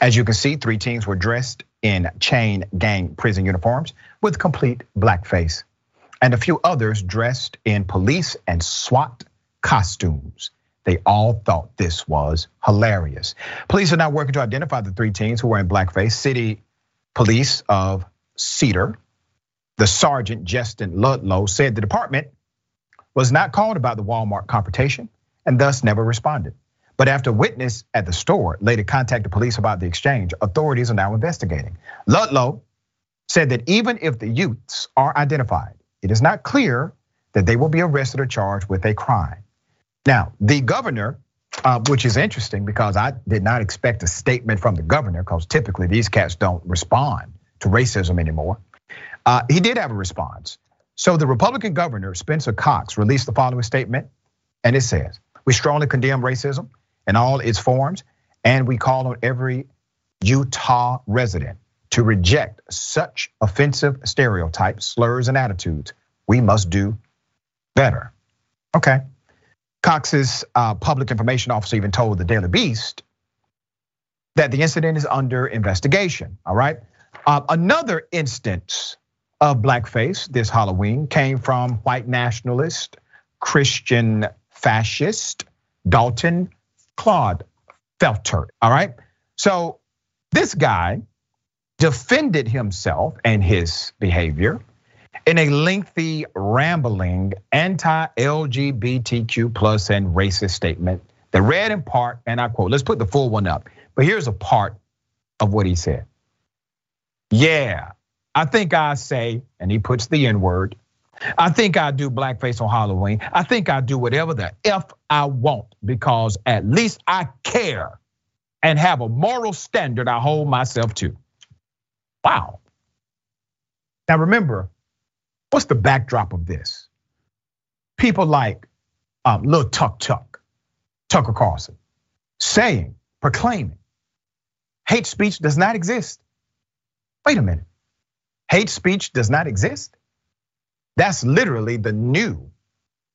As you can see, three teens were dressed in chain gang prison uniforms with complete blackface, and a few others dressed in police and SWAT costumes. They all thought this was hilarious. Police are now working to identify the three teens who were in blackface. City police of Cedar, the sergeant Justin Ludlow said the department was not called about the Walmart confrontation and thus never responded. But after witness at the store later contacted police about the exchange, authorities are now investigating. Ludlow said that even if the youths are identified, it is not clear that they will be arrested or charged with a crime. Now, the governor, uh, which is interesting because I did not expect a statement from the governor because typically these cats don't respond to racism anymore. Uh, he did have a response. So the Republican governor, Spencer Cox, released the following statement, and it says, We strongly condemn racism in all its forms. And we call on every Utah resident to reject such offensive stereotypes, slurs, and attitudes. We must do better. Okay. Cox's uh, public information officer even told the Daily Beast that the incident is under investigation. All right. Uh, another instance of blackface this Halloween came from white nationalist, Christian fascist Dalton Claude Felter. All right. So this guy defended himself and his behavior in a lengthy, rambling, anti-LGBTQ plus and racist statement that read in part, and I quote, let's put the full one up. But here's a part of what he said. Yeah, I think I say, and he puts the N word, I think I do blackface on Halloween. I think I do whatever the F I want because at least I care and have a moral standard I hold myself to. Wow. Now remember, what's the backdrop of this? People like um, Lil Tuck Tuck, Tucker Carlson, saying, proclaiming, hate speech does not exist. Wait a minute. Hate speech does not exist? That's literally the new,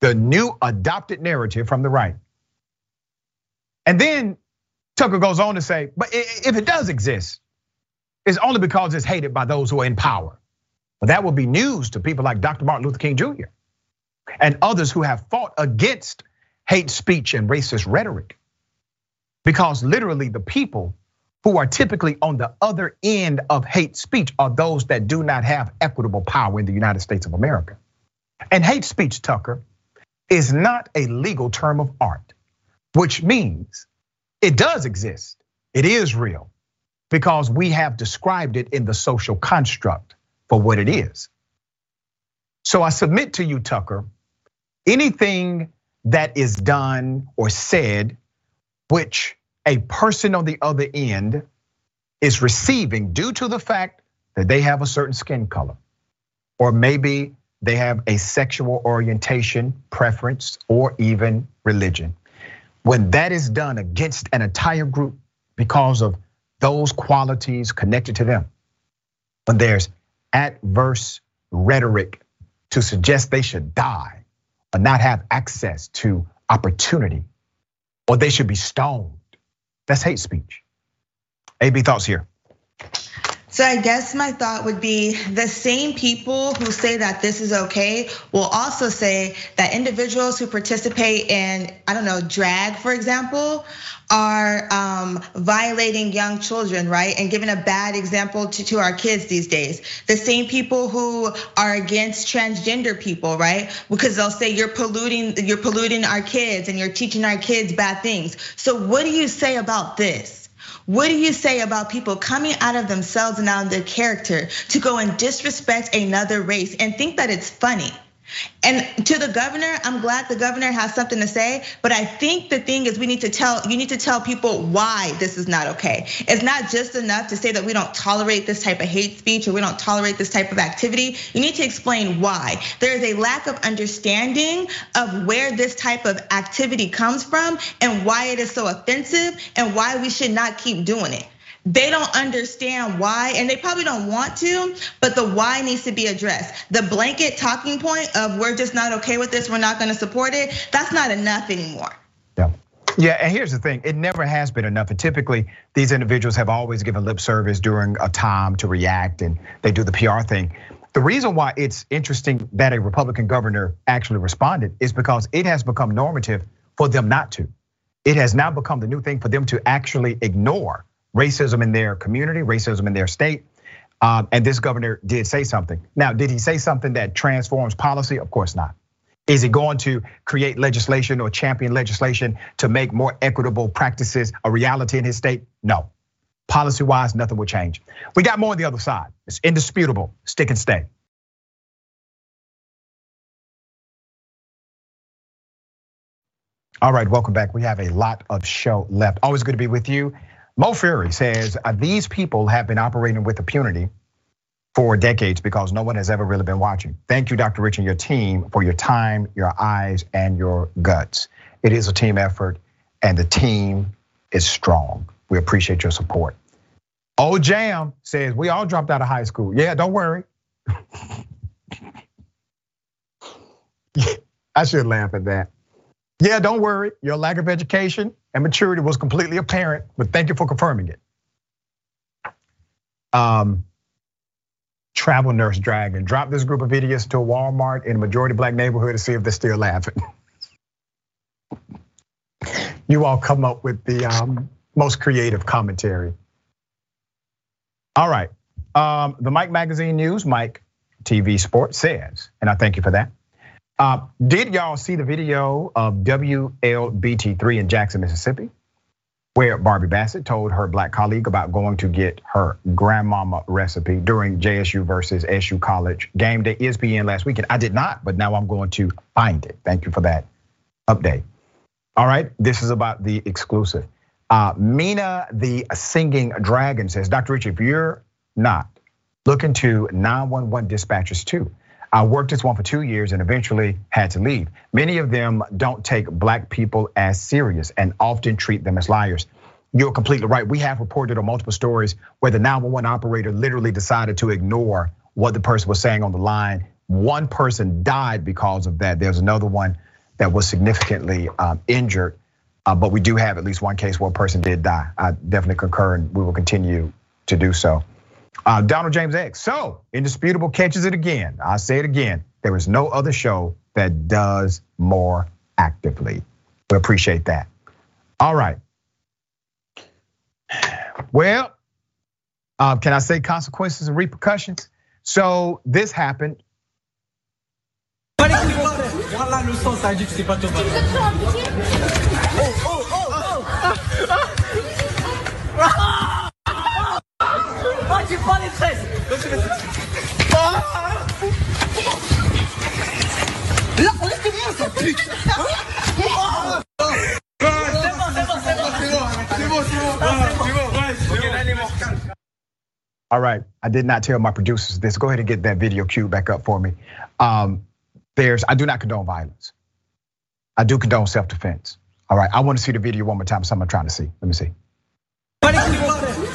the new adopted narrative from the right. And then Tucker goes on to say, but if it does exist, it's only because it's hated by those who are in power. That will be news to people like Dr. Martin Luther King Jr. and others who have fought against hate speech and racist rhetoric. Because literally the people who are typically on the other end of hate speech are those that do not have equitable power in the United States of America. And hate speech, Tucker, is not a legal term of art, which means it does exist. It is real because we have described it in the social construct for what it is. So I submit to you, Tucker, anything that is done or said which a person on the other end is receiving due to the fact that they have a certain skin color, or maybe they have a sexual orientation, preference, or even religion. When that is done against an entire group because of those qualities connected to them, when there's adverse rhetoric to suggest they should die or not have access to opportunity, or they should be stoned that's hate speech. AB thoughts here. So I guess my thought would be the same people who say that this is okay will also say that individuals who participate in, I don't know, drag, for example, are um, violating young children, right? And giving a bad example to, to our kids these days. The same people who are against transgender people, right? Because they'll say you're polluting, you're polluting our kids and you're teaching our kids bad things. So what do you say about this? What do you say about people coming out of themselves and out of their character to go and disrespect another race and think that it's funny? And to the governor, I'm glad the governor has something to say, but I think the thing is we need to tell you need to tell people why this is not okay. It's not just enough to say that we don't tolerate this type of hate speech or we don't tolerate this type of activity. You need to explain why. There is a lack of understanding of where this type of activity comes from and why it is so offensive and why we should not keep doing it. They don't understand why, and they probably don't want to, but the why needs to be addressed. The blanket talking point of we're just not okay with this, we're not gonna support it, that's not enough anymore. Yeah. Yeah, and here's the thing, it never has been enough. And typically, these individuals have always given lip service during a time to react and they do the PR thing. The reason why it's interesting that a Republican governor actually responded is because it has become normative for them not to. It has now become the new thing for them to actually ignore racism in their community, racism in their state. Um, and this governor did say something. Now, did he say something that transforms policy? Of course not. Is he going to create legislation or champion legislation to make more equitable practices a reality in his state? No. Policy wise, nothing will change. We got more on the other side. It's indisputable. Stick and stay. All right, welcome back. We have a lot of show left. Always good to be with you. Mo Fury says uh, these people have been operating with impunity for decades because no one has ever really been watching. Thank you, Dr. Rich, and your team for your time, your eyes, and your guts. It is a team effort, and the team is strong. We appreciate your support. Old Jam says we all dropped out of high school. Yeah, don't worry. I should laugh at that. Yeah, don't worry. Your lack of education and maturity was completely apparent, but thank you for confirming it. Um, travel nurse dragon drop this group of idiots to a Walmart in a majority black neighborhood to see if they're still laughing. you all come up with the um, most creative commentary. All right, um, the Mike Magazine News, Mike TV Sports says, and I thank you for that. Uh, did y'all see the video of WLBT3 in Jackson, Mississippi, where Barbie Bassett told her black colleague about going to get her grandmama recipe during JSU versus SU College game day ESPN last weekend? I did not, but now I'm going to find it. Thank you for that update. All right, this is about the exclusive. Uh, Mina, the singing dragon, says, Dr. Rich, if you're not, look into 911 dispatchers too. I worked as one for two years and eventually had to leave. Many of them don't take black people as serious and often treat them as liars. You're completely right. We have reported on multiple stories where the 911 operator literally decided to ignore what the person was saying on the line. One person died because of that. There's another one that was significantly um, injured, uh, but we do have at least one case where a person did die. I definitely concur, and we will continue to do so. Uh, Donald James X. So, Indisputable catches it again. i say it again. There is no other show that does more actively. We appreciate that. All right. Well, uh, can I say consequences and repercussions? So, this happened. Oh, All right, I did not tell my producers this. Go ahead and get that video cue back up for me. Um, there's, I do not condone violence. I do condone self-defense. All right, I want to see the video one more time. Something I'm trying to see. Let me see.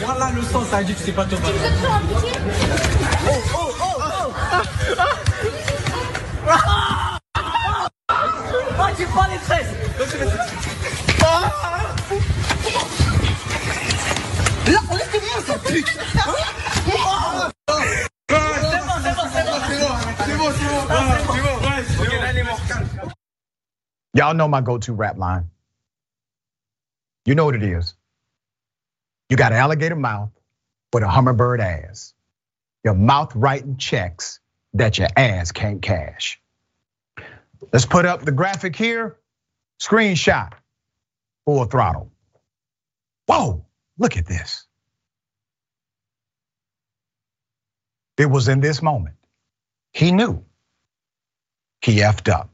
Voilà le ça dit que c'est pas Oh, oh, oh, oh Ah, tu les tresses Là, laissez-moi ça pute C'est bon, c'est bon, c'est bon, c'est bon, c'est bon, c'est bon, Ok, là, il est mort. Y'all know my go-to rap line. You know what it is. You got an alligator mouth with a hummingbird ass. Your mouth writing checks that your ass can't cash. Let's put up the graphic here. Screenshot, full throttle. Whoa, look at this. It was in this moment. He knew he effed up.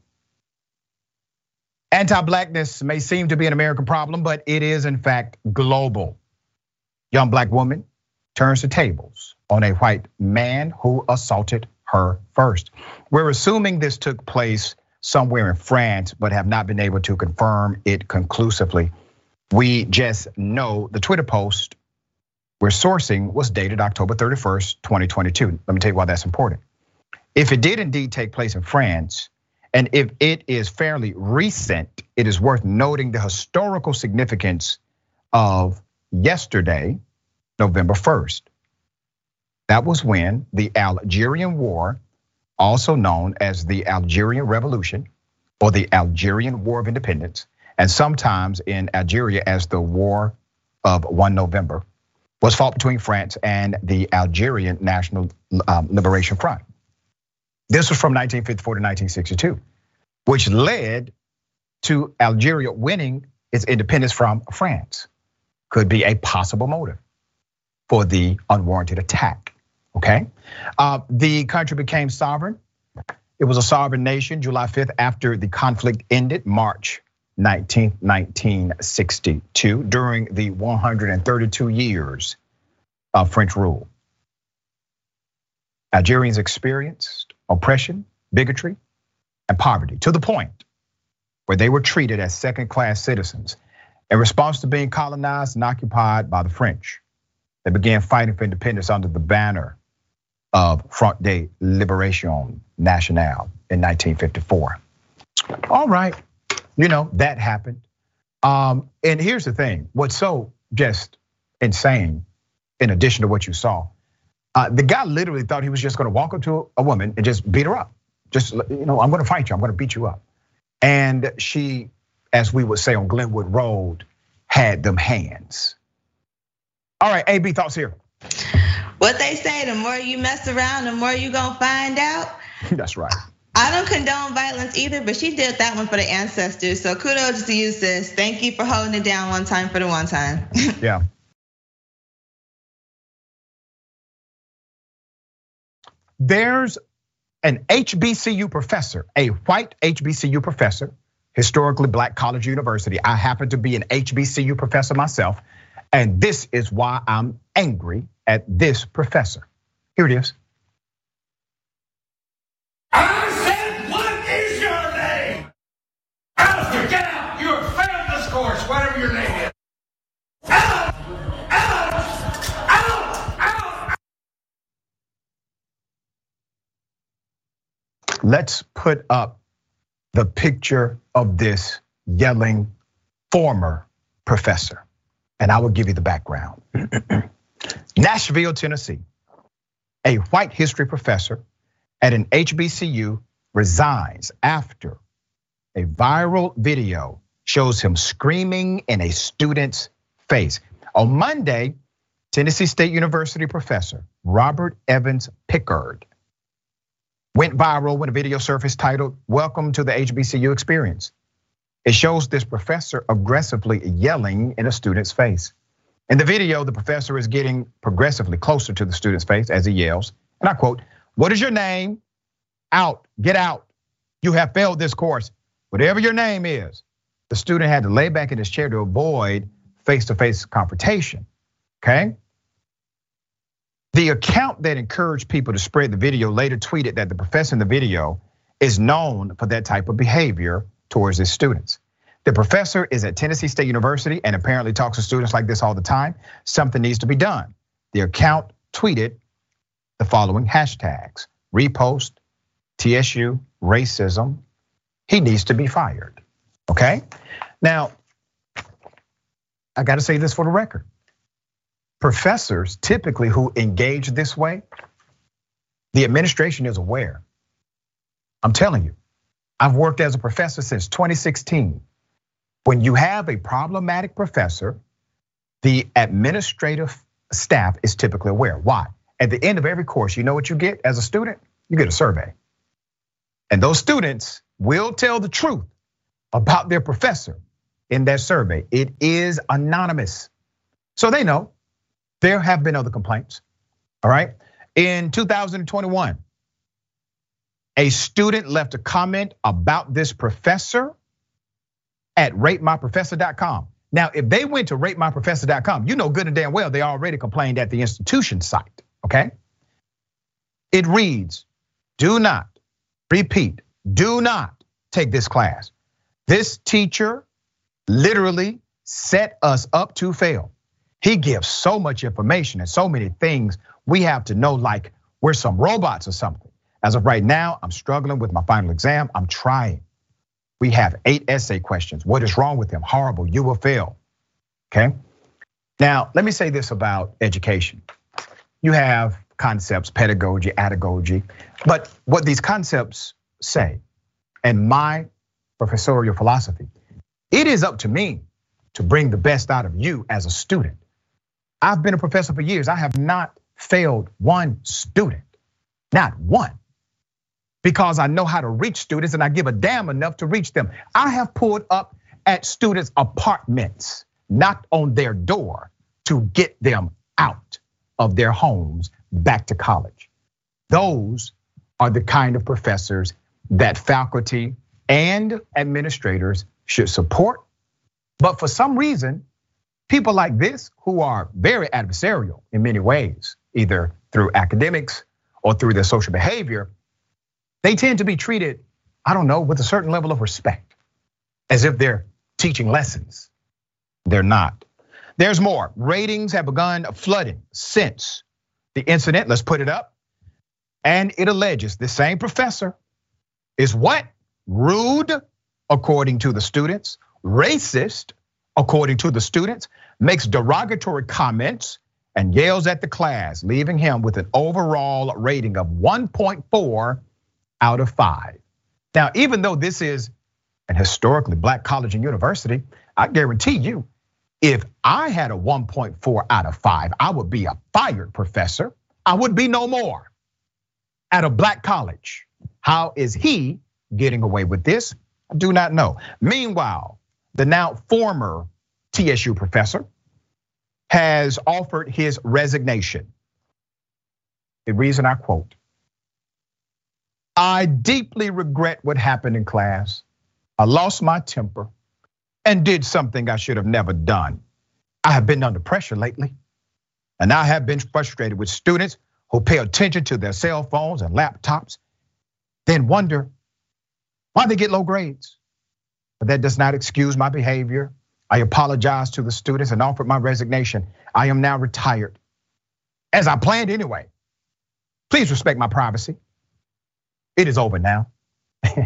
Anti blackness may seem to be an American problem, but it is in fact global young black woman turns the tables on a white man who assaulted her first. We're assuming this took place somewhere in France, but have not been able to confirm it conclusively. We just know the Twitter post we're sourcing was dated October 31st, 2022. Let me tell you why that's important. If it did indeed take place in France, and if it is fairly recent, it is worth noting the historical significance of yesterday, November 1st. That was when the Algerian War, also known as the Algerian Revolution or the Algerian War of Independence, and sometimes in Algeria as the War of 1 November, was fought between France and the Algerian National um, Liberation Front. This was from 1954 to 1962, which led to Algeria winning its independence from France. Could be a possible motive for the unwarranted attack. Okay, uh, the country became sovereign. It was a sovereign nation July 5th after the conflict ended March 19, 1962, during the 132 years of French rule. Algerians experienced oppression, bigotry, and poverty to the point where they were treated as second class citizens in response to being colonized and occupied by the French. They began fighting for independence under the banner of Front de Liberation Nationale in 1954. All right, you know, that happened. Um, and here's the thing what's so just insane, in addition to what you saw, uh, the guy literally thought he was just gonna walk up to a woman and just beat her up. Just, you know, I'm gonna fight you, I'm gonna beat you up. And she, as we would say on Glenwood Road, had them hands. All right, AB thoughts here. What they say, the more you mess around, the more you gonna find out. That's right. I don't condone violence either, but she did that one for the ancestors. So kudos to you, sis. Thank you for holding it down one time for the one time. yeah. There's an HBCU professor, a white HBCU professor, historically black college university. I happen to be an HBCU professor myself, and this is why I'm angry at this professor. Here it is. I said, what is your name? Alistair, get out. You have failed this course, whatever your name is. Out! Out! Out! Out! Let's put up the picture of this yelling former professor, and I will give you the background. Nashville, Tennessee, a white history professor at an HBCU resigns after a viral video shows him screaming in a student's face. On Monday, Tennessee State University professor Robert Evans Pickard went viral when a video surfaced titled, Welcome to the HBCU Experience. It shows this professor aggressively yelling in a student's face. In the video, the professor is getting progressively closer to the student's face as he yells, and I quote, What is your name? Out, get out. You have failed this course. Whatever your name is. The student had to lay back in his chair to avoid face to face confrontation. Okay? The account that encouraged people to spread the video later tweeted that the professor in the video is known for that type of behavior towards his students. The professor is at Tennessee State University and apparently talks to students like this all the time. Something needs to be done. The account tweeted the following hashtags repost, TSU, racism. He needs to be fired. Okay? Now, I gotta say this for the record. Professors typically who engage this way, the administration is aware. I'm telling you, I've worked as a professor since 2016. When you have a problematic professor, the administrative staff is typically aware. Why? At the end of every course, you know what you get as a student? You get a survey. And those students will tell the truth about their professor in that survey. It is anonymous. So they know there have been other complaints. All right. In 2021, a student left a comment about this professor at ratemyprofessor.com. Now, if they went to ratemyprofessor.com, you know good and damn well they already complained at the institution site, okay? It reads, do not, repeat, do not take this class. This teacher literally set us up to fail. He gives so much information and so many things we have to know, like we're some robots or something. As of right now, I'm struggling with my final exam. I'm trying. We have eight essay questions. What is wrong with them? Horrible. You will fail. Okay. Now, let me say this about education. You have concepts, pedagogy, andragogy, but what these concepts say, and my professorial philosophy, it is up to me to bring the best out of you as a student. I've been a professor for years. I have not failed one student, not one, because I know how to reach students and I give a damn enough to reach them. I have pulled up at students' apartments, knocked on their door to get them out of their homes back to college. Those are the kind of professors that faculty and administrators should support. But for some reason, people like this who are very adversarial in many ways, either through academics or through their social behavior, they tend to be treated, I don't know, with a certain level of respect, as if they're teaching lessons. They're not. There's more. Ratings have begun flooding since the incident. Let's put it up. And it alleges the same professor is what? Rude, according to the students, racist, according to the students, makes derogatory comments and yells at the class, leaving him with an overall rating of 1.4 out of 5. Now, even though this is an historically black college and university, I guarantee you, if I had a 1.4 out of 5, I would be a fired professor. I would be no more at a black college. How is he getting away with this? I do not know. Meanwhile, the now former TSU professor has offered his resignation. The reason I quote I deeply regret what happened in class. I lost my temper and did something I should have never done. I have been under pressure lately, and I have been frustrated with students who pay attention to their cell phones and laptops, then wonder why they get low grades. But that does not excuse my behavior. I apologize to the students and offered my resignation. I am now retired, as I planned anyway. Please respect my privacy. It is over now.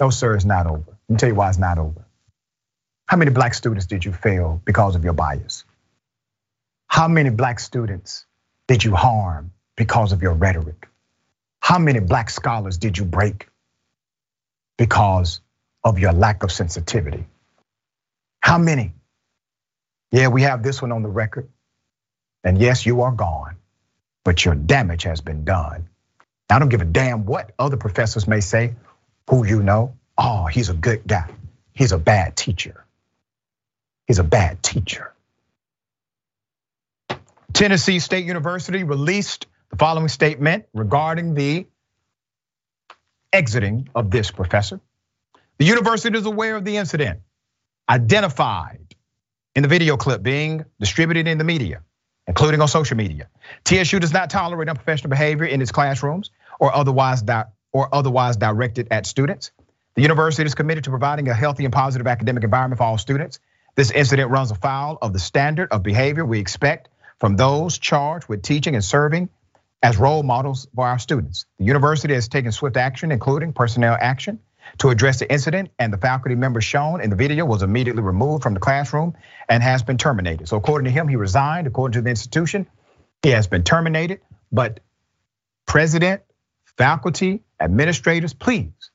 no, sir, it's not over. Let me tell you why it's not over. How many black students did you fail because of your bias? How many black students did you harm because of your rhetoric? How many black scholars did you break because of your lack of sensitivity? How many? Yeah, we have this one on the record. And yes, you are gone, but your damage has been done. I don't give a damn what other professors may say, who you know. Oh, he's a good guy. He's a bad teacher. He's a bad teacher. Tennessee State University released the following statement regarding the exiting of this professor. The university is aware of the incident, identified in the video clip being distributed in the media, including on social media. TSU does not tolerate unprofessional behavior in its classrooms or otherwise or otherwise directed at students. The university is committed to providing a healthy and positive academic environment for all students. This incident runs afoul of the standard of behavior we expect from those charged with teaching and serving as role models for our students. The university has taken swift action, including personnel action, to address the incident, and the faculty member shown in the video was immediately removed from the classroom and has been terminated. So, according to him, he resigned. According to the institution, he has been terminated. But president, faculty, administrators, please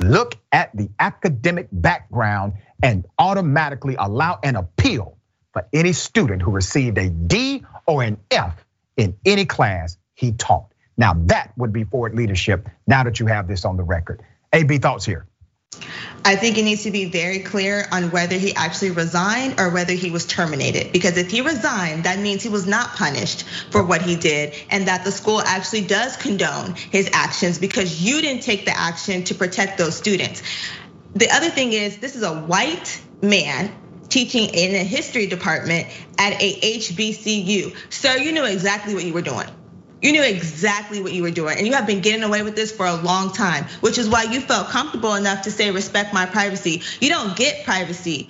look at the academic background and automatically allow an appeal for any student who received a D or an F in any class he taught. Now that would be forward leadership now that you have this on the record. AB thoughts here. I think it needs to be very clear on whether he actually resigned or whether he was terminated. Because if he resigned, that means he was not punished for what he did, and that the school actually does condone his actions because you didn't take the action to protect those students. The other thing is, this is a white man teaching in a history department at a HBCU. Sir, you knew exactly what you were doing. You knew exactly what you were doing, and you have been getting away with this for a long time, which is why you felt comfortable enough to say, respect my privacy. You don't get privacy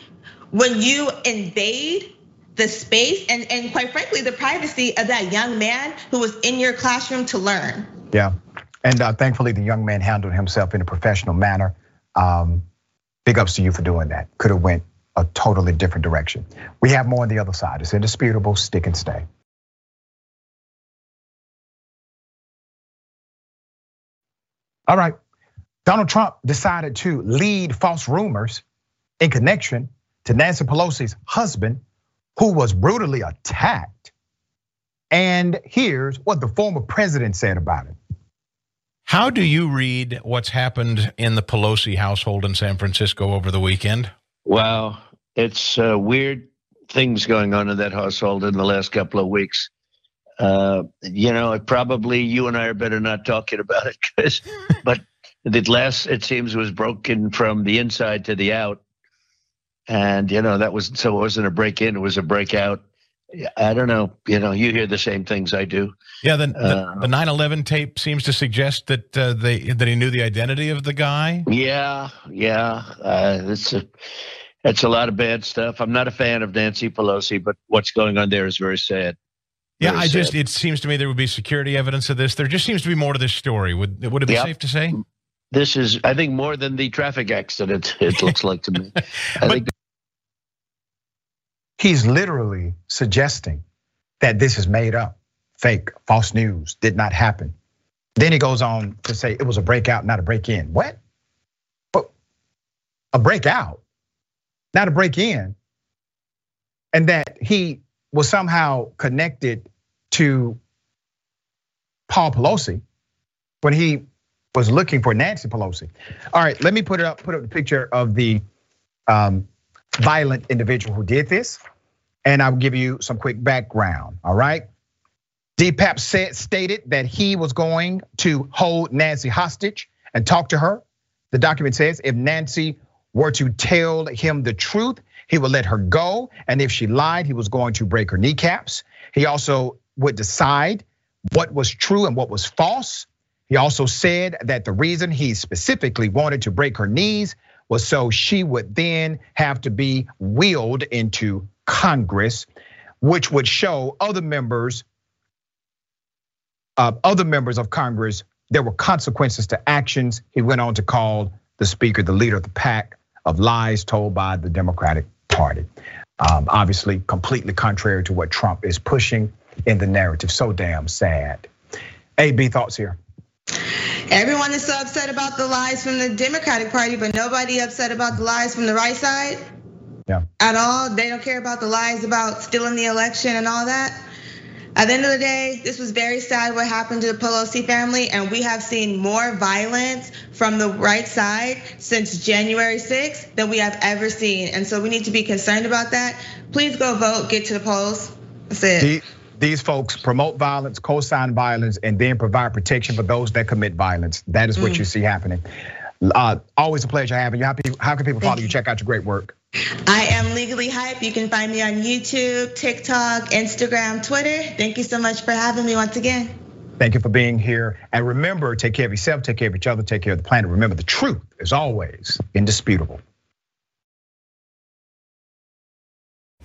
when you invade the space and, and quite frankly, the privacy of that young man who was in your classroom to learn. Yeah, and uh, thankfully the young man handled himself in a professional manner. Um, big ups to you for doing that. Could have went a totally different direction. We have more on the other side. It's indisputable. Stick and stay. All right. Donald Trump decided to lead false rumors in connection to Nancy Pelosi's husband, who was brutally attacked. And here's what the former president said about it. How do you read what's happened in the Pelosi household in San Francisco over the weekend? Well, it's uh, weird things going on in that household in the last couple of weeks. Uh, you know, probably you and I are better not talking about it, because, but the glass, it seems was broken from the inside to the out, and you know that was so it wasn't a break in, it was a breakout. I don't know. You know, you hear the same things I do. Yeah, the the, the 9/11 tape seems to suggest that uh, they that he knew the identity of the guy. Yeah, yeah, uh, it's a it's a lot of bad stuff. I'm not a fan of Nancy Pelosi, but what's going on there is very sad. Yeah, I just it seems to me there would be security evidence of this. There just seems to be more to this story. Would would it be Yep. safe to say? this is, I think, more than the traffic accident. It looks like to me. I think He's literally suggesting that this is made up, fake, false news, did not happen. Then he goes on to say it was a breakout, not a break in. What? But a breakout, not a break in. And that he was somehow connected to Paul Pelosi when he was looking for Nancy Pelosi. All right, let me put it up, put up the picture of the um, violent individual who did this, and I'll give you some quick background. All right. DePape said stated that he was going to hold Nancy hostage and talk to her. The document says if Nancy were to tell him the truth, he would let her go, and if she lied, he was going to break her kneecaps. He also would decide what was true and what was false. He also said that the reason he specifically wanted to break her knees was so she would then have to be wheeled into Congress, which would show other members, uh, other members of Congress, there were consequences to actions. He went on to call the speaker the leader of the pack of lies told by the Democratic Party. Um, obviously, completely contrary to what Trump is pushing in the narrative. So damn sad. AB thoughts here. Everyone is so upset about the lies from the Democratic Party, but nobody upset about the lies from the right side Yeah. at all. They don't care about the lies about stealing the election and all that. At the end of the day, this was very sad what happened to the Pelosi family, and we have seen more violence from the right side since January 6th than we have ever seen. And so we need to be concerned about that. Please go vote, get to the polls. That's it. The- These folks promote violence, co-sign violence, and then provide protection for those that commit violence. That is what Mm. you see happening. Uh, always a pleasure having you. How, how can people follow you? Check out your great work. I am legally hype. You can find me on YouTube, TikTok, Instagram, Twitter. Thank you so much for having me once again. Thank you for being here. And remember, take care of yourself, take care of each other, take care of the planet. Remember, the truth is always indisputable.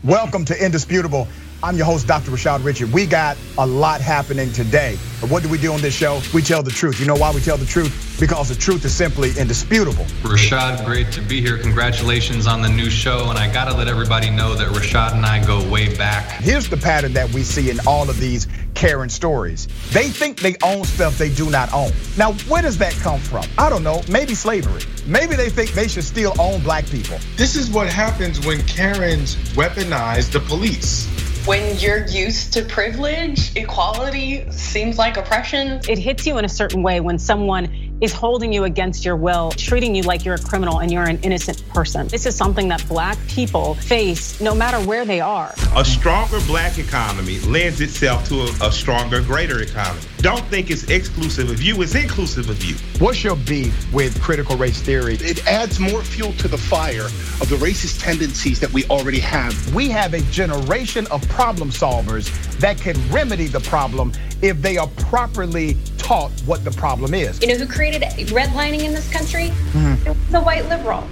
Welcome to Indisputable. I'm your host, Dr. Rashad Richey. We got a lot happening today. But what do we do on this show? We tell the truth. You know why we tell the truth? Because the truth is simply indisputable. Rashad, great to be here. Congratulations on the new show. And I got to let everybody know that Rashad and I go way back. Here's the pattern that we see in all of these Karen stories. They think they own stuff they do not own. Now, where does that come from? I don't know. Maybe slavery. Maybe they think they should still own black people. This is what happens when Karens weaponize the police. When you're used to privilege, equality seems like oppression. It hits you in a certain way when someone is holding you against your will, treating you like you're a criminal and you're an innocent person. This is something that black people face no matter where they are. A stronger black economy lends itself to a, a stronger, greater economy. Don't think it's exclusive of you, it's inclusive of you. What's your beef with critical race theory? It adds more fuel to the fire of the racist tendencies that we already have. We have a generation of problem solvers that can remedy the problem if they are properly taught what the problem is. You know who created redlining in this country? Mhm. It was a white liberal.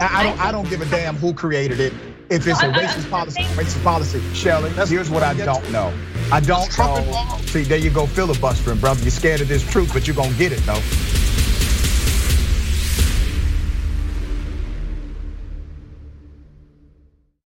I I don't, I don't give a damn who created it. if it's a No, I- I- racist policy, saying- racist policy. Shelley, here's what I don't know. I don't know. See, there you go filibustering, brother. You're scared of this truth, but you're gonna get it though.